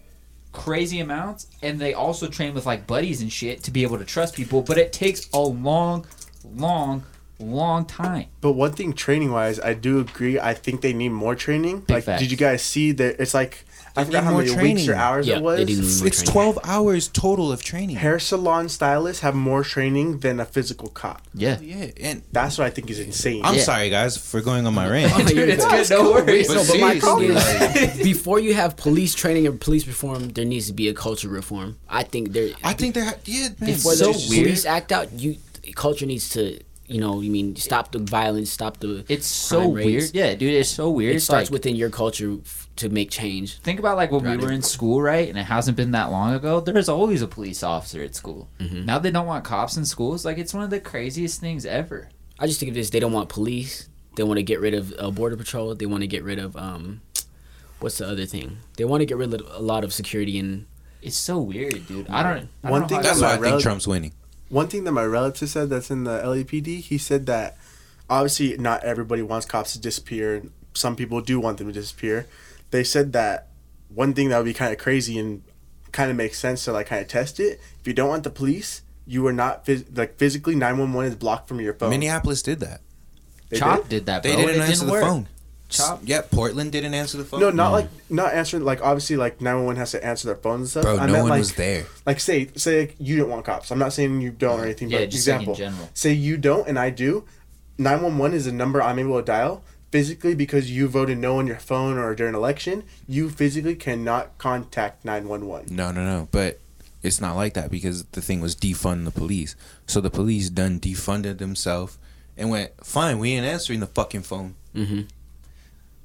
crazy amounts, and they also train with like buddies and shit to be able to trust people. But it takes a long, long, long time. but one thing training wise i do agree i think they need more training Big like facts. did you guys see that it's like i They forgot how more many weeks training. or hours Yeah, it was do It's training. 12 hours total of training. hair salon stylists have more training than a physical cop Yeah. Yeah, and that's what i think is insane I'm Yeah. sorry guys for going on my rant. Oh, dude, it's good. No worries. No, but my seriously, is, before you have police training and police reform, there needs to be a culture reform. I think there. I think they're yeah, man. before so the weird. police act out, you culture needs to, you know, you mean stop the violence, stop the. It's so crime weird. rates. Yeah, dude, it's so weird. It It's starts like, within your culture f- to make change. think about like when we Right. were in school, right? And it hasn't been that long ago. There's always a police officer at school. Mm-hmm. Now they don't want cops in schools. Like it's one of the craziest things ever. I just think of this: they don't want police. They want to get rid of uh, border patrol. They want to get rid of um, what's the other thing? They want to get rid of a lot of security and It's so weird, dude. I don't. I One don't know thing That's why I think Trump's winning. One thing that my relative said that's in the lapd he said that obviously not everybody wants cops to disappear. Some people do want them to disappear. They said that one thing that would be kind of crazy and kind of makes sense to like kind of test it. If you don't want the police, you are not phys- like physically nine one one is blocked from your phone. Minneapolis did that. They Chop did? did, that, bro. They didn't it answer didn't the work. phone. Chop. Yeah, Portland didn't answer the phone. No, not like not answering. Like obviously, like nine one one has to answer their phones and stuff. Bro, I no meant, one like, was there. Like say say like, you don't want cops. I'm not saying you don't or anything. Yeah, but just like in example, general. say you don't and I do. Nine one one is a number I'm able to dial physically because you voted no on your phone or during an election. You physically cannot contact nine one one. No, no, no. But it's not like that because the thing was defund the police. So the police done defunded themselves and went, fine, we ain't answering the fucking phone. Mm-hmm.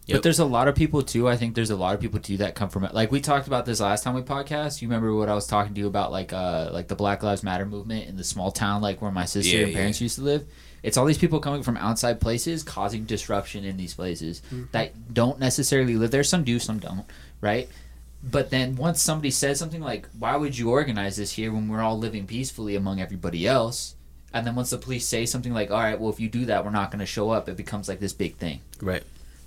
Yep. But there's a lot of people too. I think there's a lot of people too that come from it. Like we talked about this last time we podcast. You remember what I was talking to you about, like uh, like the Black Lives Matter movement in the small town, like where my sister Yeah, and parents used to live. It's all these people coming from outside places, causing disruption in these places that don't necessarily live there. Some do, some don't, right? But then once somebody says something like, "Why would you organize this here when we're all living peacefully among everybody else?" And then once the police say something like, "All right, well, if you do that, we're not going to show up," it becomes like this big thing. Right.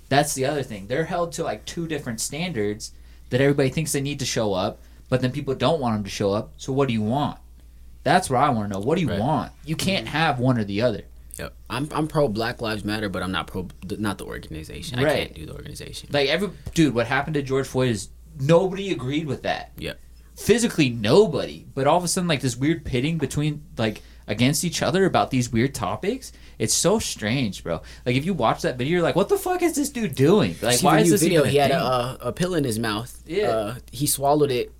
That's the other thing. They're held to like two different standards that everybody thinks they need to show up, but then people don't want them to show up. So what do you want? That's what I want to know. What do you Right. want? You mm-hmm. can't have one or the other. Yep. I'm I'm pro Black Lives Matter, but I'm not pro not the organization. I Right. can't do the organization. Like every dude, what happened to George Floyd is nobody agreed with that. Yep. Physically nobody, but all of a sudden like this weird pitting between like against each other about these weird topics. It's so strange, bro. Like if you watch that video, you're like, what the fuck is this dude doing? Like See why is this video? He had a, uh, a pill in his mouth. Yeah. Uh, he swallowed it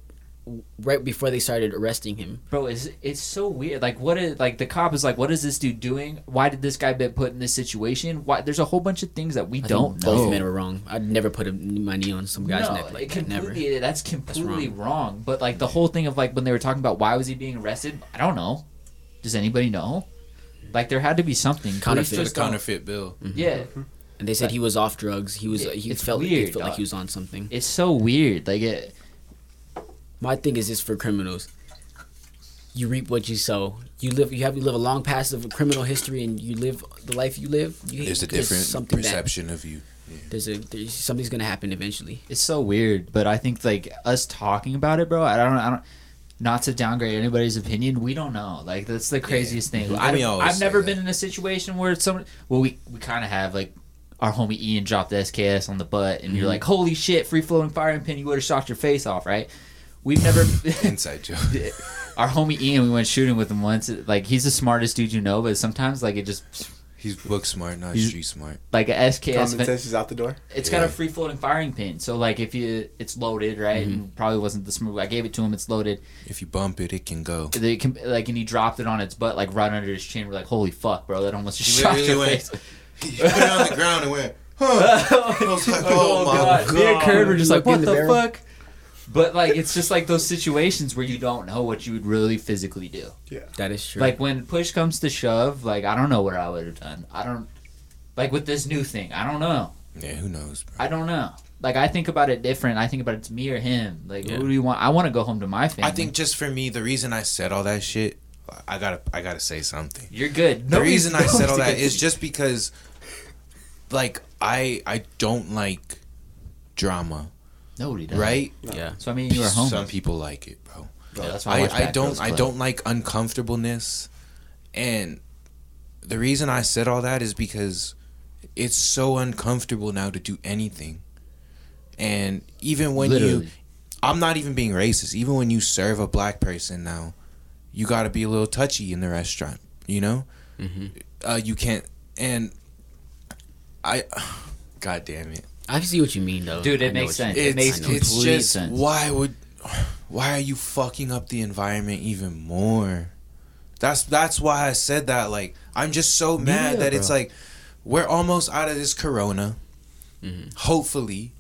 right before they started arresting him. bro it's, it's so weird like what is like the cop is like what is this dude doing why did this guy get put in this situation why there's a whole bunch of things that we I don't think both know men were wrong. I'd never put a, my knee on some guy's no, neck like it that. Never. completely, that's completely wrong. wrong. But like the whole thing of like when they were talking about why was he being arrested, I don't know. Does anybody know? Like there had to be something. Police Counterfeit. The just don't- counterfeit bill. Mhm. Yeah, And they said he was off drugs. He was. It- he it's felt. weird, he felt like he was on something. it's so weird. Like it. My thing is this for criminals. You reap what you sow. You live. You have. You live a long past of criminal history, and you live the life you live. You, There's a different something perception of you. That, there's a. There's something's gonna happen eventually. It's so weird, but I think like us talking about it, bro. I don't. I don't. Not to downgrade anybody's opinion, we don't know. Like that's the craziest thing. Mhm. I, I've never that. been in a situation where someone. Well, we we kind of have like our homie Ian dropped the SKS on the butt, and Mm-hmm. you're like, holy shit, free floating firing pin, you would have shot your face off, right? We've never. Inside joke. our homie Ian, we went shooting with him once. Like he's the smartest dude you know, but sometimes like it just He's book smart, not He's- street smart. like a SKS. Common sense is out the door. It's got a Yeah. free floating firing pin, so like if you, it's loaded, right? Mm-hmm. And probably wasn't the smooth. I gave it to him. It's loaded. If you bump it, it can go. They can, like, and he dropped it on its butt, like right under his chin. We're like, holy fuck, bro, that almost just He shot literally your went- face. He put it on the ground and went, huh. I was like, oh, my god. Me and Kurt were just like, Look what the the barrel. fuck? But like, it's just like those situations where you don't know what you would really physically do. Yeah. That is true. Like when push comes to shove, like I don't know what I would have done. I don't like with this new thing. I don't know. Yeah, who knows, bro? I don't know. Like I think about it different. I think about it's me or him. Like Yeah. who do you want? I want to go home to my family. I think just for me, the reason I said all that shit, I gotta, I gotta say something. you're good. the reason I said all that is just because, like, I, I don't like drama, nobody does. right? yeah. So I mean, you were home. Some people like it, bro. Yeah, that's why I, I, watch I don't I don't like uncomfortableness and the reason I said all that is because it's so uncomfortable now to do anything. And even when you I'm not even being racist, even when you serve a black person now, you got to be a little touchy in the restaurant, you know? Mhm. Uh you can't and I god damn it. I see what you mean though. Dude, it I makes sense. It makes I know. it's complete just sense. why would why are you fucking up the environment even more? That's that's why I said that. Like I'm just so mad Yeah, that it's like we're almost out of this corona. Mhm. Hopefully,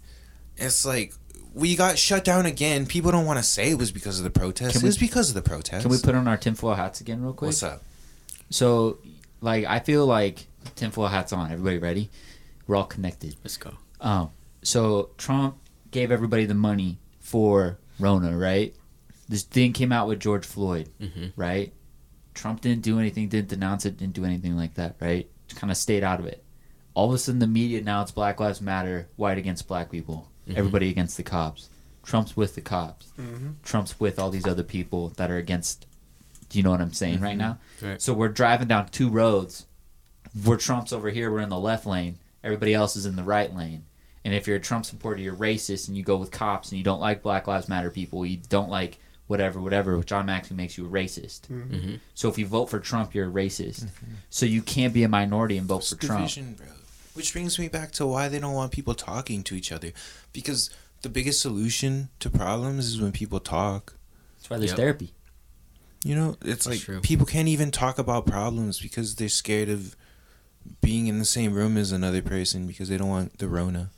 it's like we got shut down again. People don't want to say it was because of the protests. Can It was because of the protests. Can we put on our tinfoil hats again, real quick? What's up? So, like, I feel like tinfoil hats on. Everybody ready? We're all connected. Let's go. Um, so Trump gave everybody the money for Rona, right? This thing came out with George Floyd, Mhm. right? Trump didn't do anything, didn't denounce it, didn't do anything like that, right? kind of stayed out of it. All of a sudden, the media now it's Black Lives Matter, white against black people, everybody against the cops. Trump's with the cops. Trump's with all these other people that are against. Do you know what I'm saying right now? Right. So we're driving down two roads. We're Trump's over here. We're in the left lane. Everybody else is in the right lane. And if you're a Trump supporter, you're racist, and you go with cops, and you don't like Black Lives Matter people, you don't like whatever, whatever. John Maxwell makes you a racist. Mm-hmm. Mm-hmm. So if you vote for Trump, you're a racist. Mm-hmm. So you can't be a minority and vote It's for Trump. division, bro. Which brings me back to why they don't want people talking to each other. Because the biggest solution to problems is when people talk. That's why there's Yep. therapy. You know, it's That's like true. people can't even talk about problems because they're scared of being in the same room as another person because they don't want the Rona.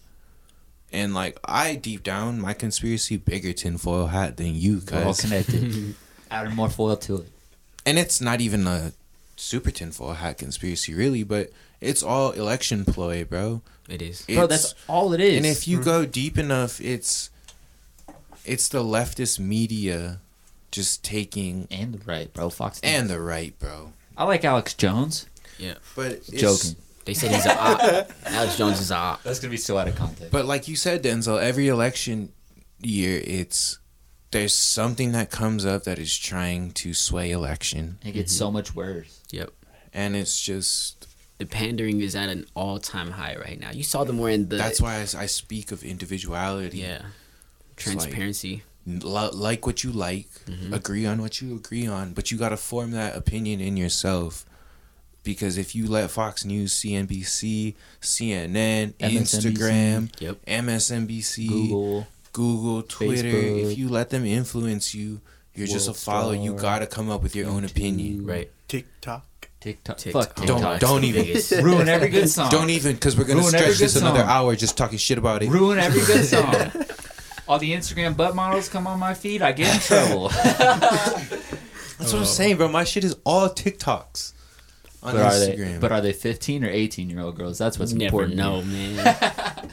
And like I deep down, my conspiracy bigger tinfoil hat than you We're all connected. Adding more foil to it. and it's not even a super tinfoil hat conspiracy really, but it's all election ploy, bro. It is. Bro, that's all it is. And if you mm-hmm. go deep enough, it's it's the leftist media just taking and the right, bro. Fox News. and the right, bro. I like Alex Jones. Yeah. But it's, Joking. They said he's a op. Alex Jones is a op. That's gonna be so out of context. But like you said, Denzel, every election year, it's there's something that comes up that is trying to sway election, it gets so mm-hmm. much worse. Yep. and it's just The pandering is at an all time high right now. You saw them wearing the that's why I, I speak of individuality. yeah It's like- transparency. Like what you like, mm-hmm. agree on what you agree on, but you got to form that opinion in yourself. Because if you let Fox News, CNBC, CNN, MSNBC, Instagram, Yep. MSNBC, Google. Google, Twitter, Facebook, if you let them influence you, you're just a follower. You got to come up with your own opinion. Right. TikTok. TikTok. TikTok. Fuck Oh, TikTok. Don't- don't even- ruin every good song. Don't even, because we're gonna Ruin stretch this good another hour just talking shit about it. ruin every good song. All the Instagram butt models come on my feed. I get in trouble. That's what I'm oh. saying, bro. My shit is all TikToks on but are they? But are they 15 or 18 year old girls? That's what's Never important. know, man.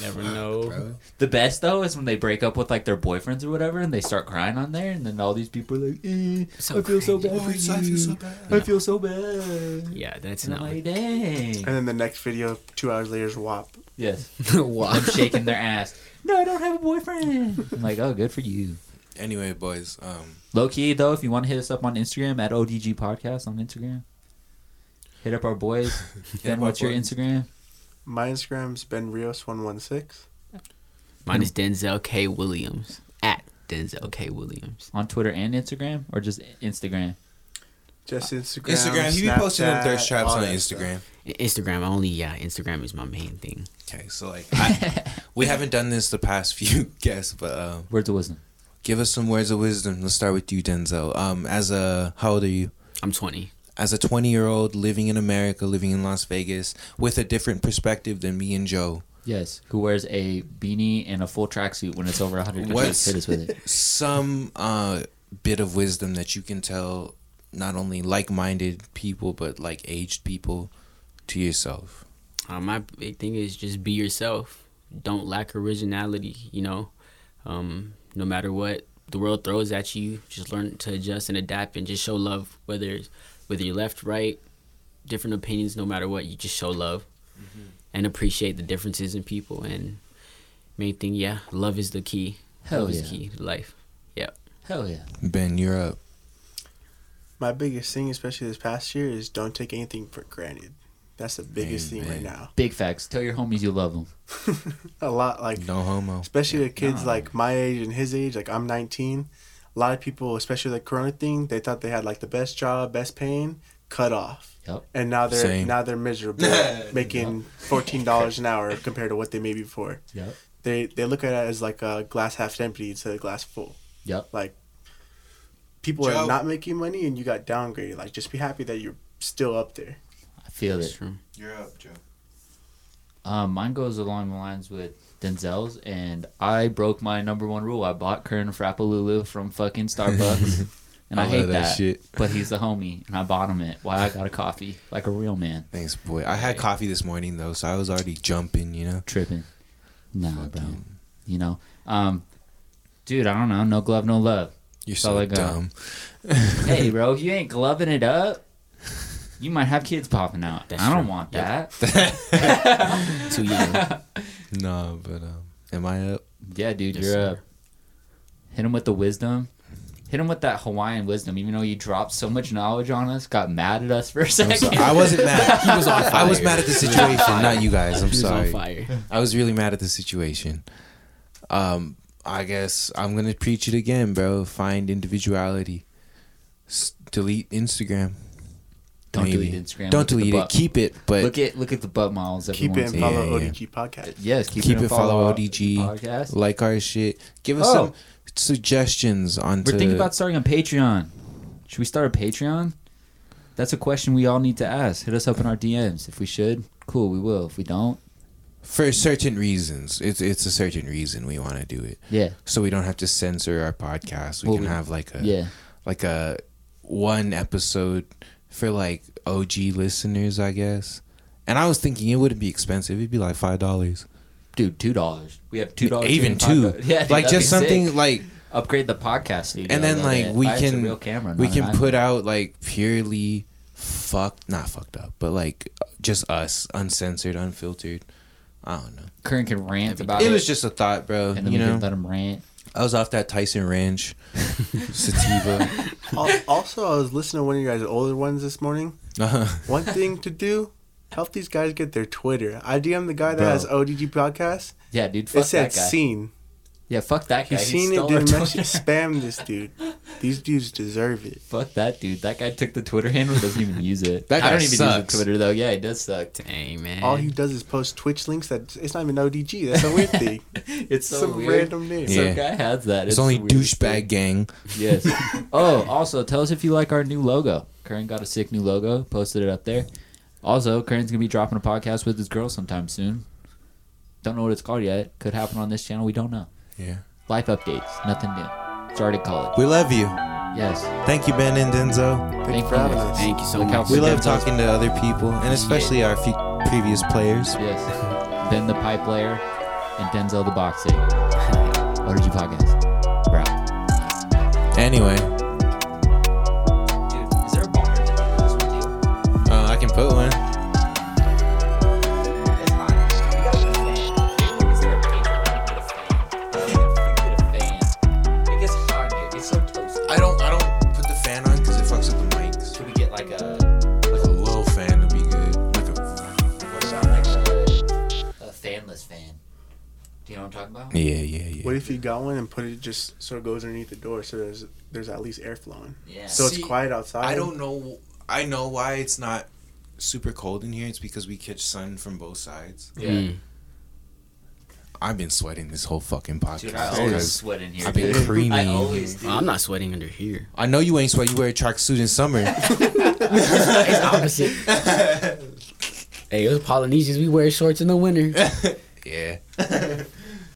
Never know. Bro. The best though is when they break up with like their boyfriends or whatever, and they start crying on there, and then all these people are like, eh, So "I feel so bad Oh, for you. I feel so bad." I feel so bad." Yeah, that's And I'm not. like, dang. And then the next video, two hours later, is WAP. Yes. wow. Them shaking their ass. No, I don't have a boyfriend. I'm like, oh, good for you. Anyway, boys, um, Low key though, if you want to hit us up on Instagram at ODG Podcast on Instagram, hit up our boys. then up what's our your. Instagram? My Instagram's Ben Rios one one six. Mine is Denzel K Williams at Denzel K Williams. On Twitter and Instagram, or just Instagram? Just Instagram. Instagram. You be posting them thirst Snapchat, traps on Instagram. I- Instagram only. Yeah, Instagram is my main thing. Okay, so like, I, we haven't done this the past few guests, but um, Words of wisdom. give us some words of wisdom. Let's start with you, Denzel. Um, as a how old are you? I'm 20. As a 20 year old living in America, living in Las Vegas, with a different perspective than me and Joe. Yes. Who wears a beanie and a full tracksuit when it's over 100 degrees? What's- Hit us with it. Some uh bit of wisdom that you can tell not only like-minded people but like aged people to yourself. Uh, my big thing is just be yourself. Don't lack originality. You know, um, no matter what the world throws at you, just learn to adjust and adapt, and just show love. Whether whether you're left, right, different opinions, no matter what, you just show love mm-hmm. and appreciate the differences in people. And main thing, yeah, love is the key. Hell love is yeah. the key to life. Yeah. Hell yeah. Ben, you're up. My biggest thing, especially this past year, is don't take anything for granted. That's the biggest thing right now. Big facts. Tell your homies you love them. A lot like No homo. especially the kids nah. like my age and his age like i'm 19 a lot of people especially the corona thing they thought they had like the best job best paying cut off Yep. and now they're Same. now they're miserable making $14 an hour compared to what they made before Yep. they they look at it as like a glass half empty instead of glass full Yep. like people Joe. are not making money and you got downgraded like just be happy that you're still up there I feel That's it. true. You're up, Joe. Um, mine goes along the lines with Denzel's, and I broke my number one rule. I bought Kern Frappalulu from fucking Starbucks, and I, I hate that that. shit. But he's the homie, and I bought him it. Why I got a coffee like a real man. Thanks, boy. I had coffee this morning though, so I was already jumping, you know. Tripping. Nah, bro. Fucking- You know, um, dude, I don't know. No glove, no love. You're That's so I got. dumb. hey, bro, if you ain't gloving it up, You might have kids popping out. That's I don't true. want Yep. that. Too young. No, but um, am I up? Yeah, dude, Yes, you're sir. up. Hit him with the wisdom. Hit him with that Hawaiian wisdom. Even though you dropped so much knowledge on us, got mad at us for a I'm second. I wasn't mad. He was on fire. I was mad at the situation, not you guys. I'm He was on sorry. fire. I was really mad at the situation. Um, I guess I'm gonna preach it again, bro. Find individuality. S- delete Instagram. Don't Maybe. delete Instagram. Don't Look delete it. butt- Keep it, but look at look at the butt models. Keep it and follow yeah. ODG podcast. Uh, yes, keep, keep it. it. Follow our ODG. podcast. Like our shit. Give us Oh. some suggestions on. We're thinking about starting a Patreon. Should we start a Patreon? That's a question we all need to ask. Hit us up in our DMs. If we should, cool, we will. If we don't, for certain reasons. It's it's a certain reason we want to do it, yeah, so we don't have to censor our podcast. We Well, can we- have like a yeah. like a one episode for like OG listeners, I guess. And I was thinking it wouldn't be expensive. It'd be like five dollars, Dude, two dollars. We have two dollars. even two. Yeah, dude, like just something sick. like, upgrade the podcast studio. and then though, like yeah. we Buy can real camera. we can put out like purely fucked, not fucked up, but like just us, uncensored, unfiltered. I don't know. Current can rant about it. It was just a thought, bro. and then You we know, can let him rant. I was off that Tyson Ranch sativa. Al- also, I was listening to one of you guys' older ones this morning. Uh-huh. One thing to do, help these guys get their Twitter. I DM the guy that Bro. has ODG podcast. Yeah, dude. Fuck It said that guy. seen. Yeah, fuck that guy. You He seen it, stole our didn't mention spam this dude. These dudes deserve it. Fuck that dude. That guy took the Twitter handle. Doesn't even use it. That I don't even sucks. use the Twitter though. Yeah, he does suck. Dang man. All he does is post Twitch links that it's not even ODG. That's a weird thing. It's so Some weird. random name. Some Yeah. guy has that. It's only douchebag thing. gang. Yes. oh, also tell us if you like our new logo. Curran got a sick new logo. Posted it up there. Also, Curran's gonna be dropping a podcast with his girl sometime soon. Don't know what it's called yet. Could happen on this channel. We don't know. Yeah. Life updates. Nothing new. Started college. We love you. Yes. Thank you, Ben and Denzel. Thank you for having us. Thank you so Look much. We love Denzel's- talking to other people, and especially our few previous players. Yes. Ben the pipe layer and Denzel the boxing. What did you podcast? Bro. Anyway, Do you know what I'm talking about? Yeah, yeah, yeah. What if you got one and put it just so it goes underneath the door so there's there's at least air flowing. Yeah. So See, it's quiet outside. I don't know. I know why it's not super cold in here. It's because we catch sun from both sides. yeah. Mm. I've been sweating this whole fucking podcast. Dude, I always because sweat in here. I've been dude. creamy. I always do. I'm not sweating under here. I know you ain't sweat. You wear a tracksuit in summer. it's opposite. hey, us Polynesians, we wear shorts in the winter. yeah.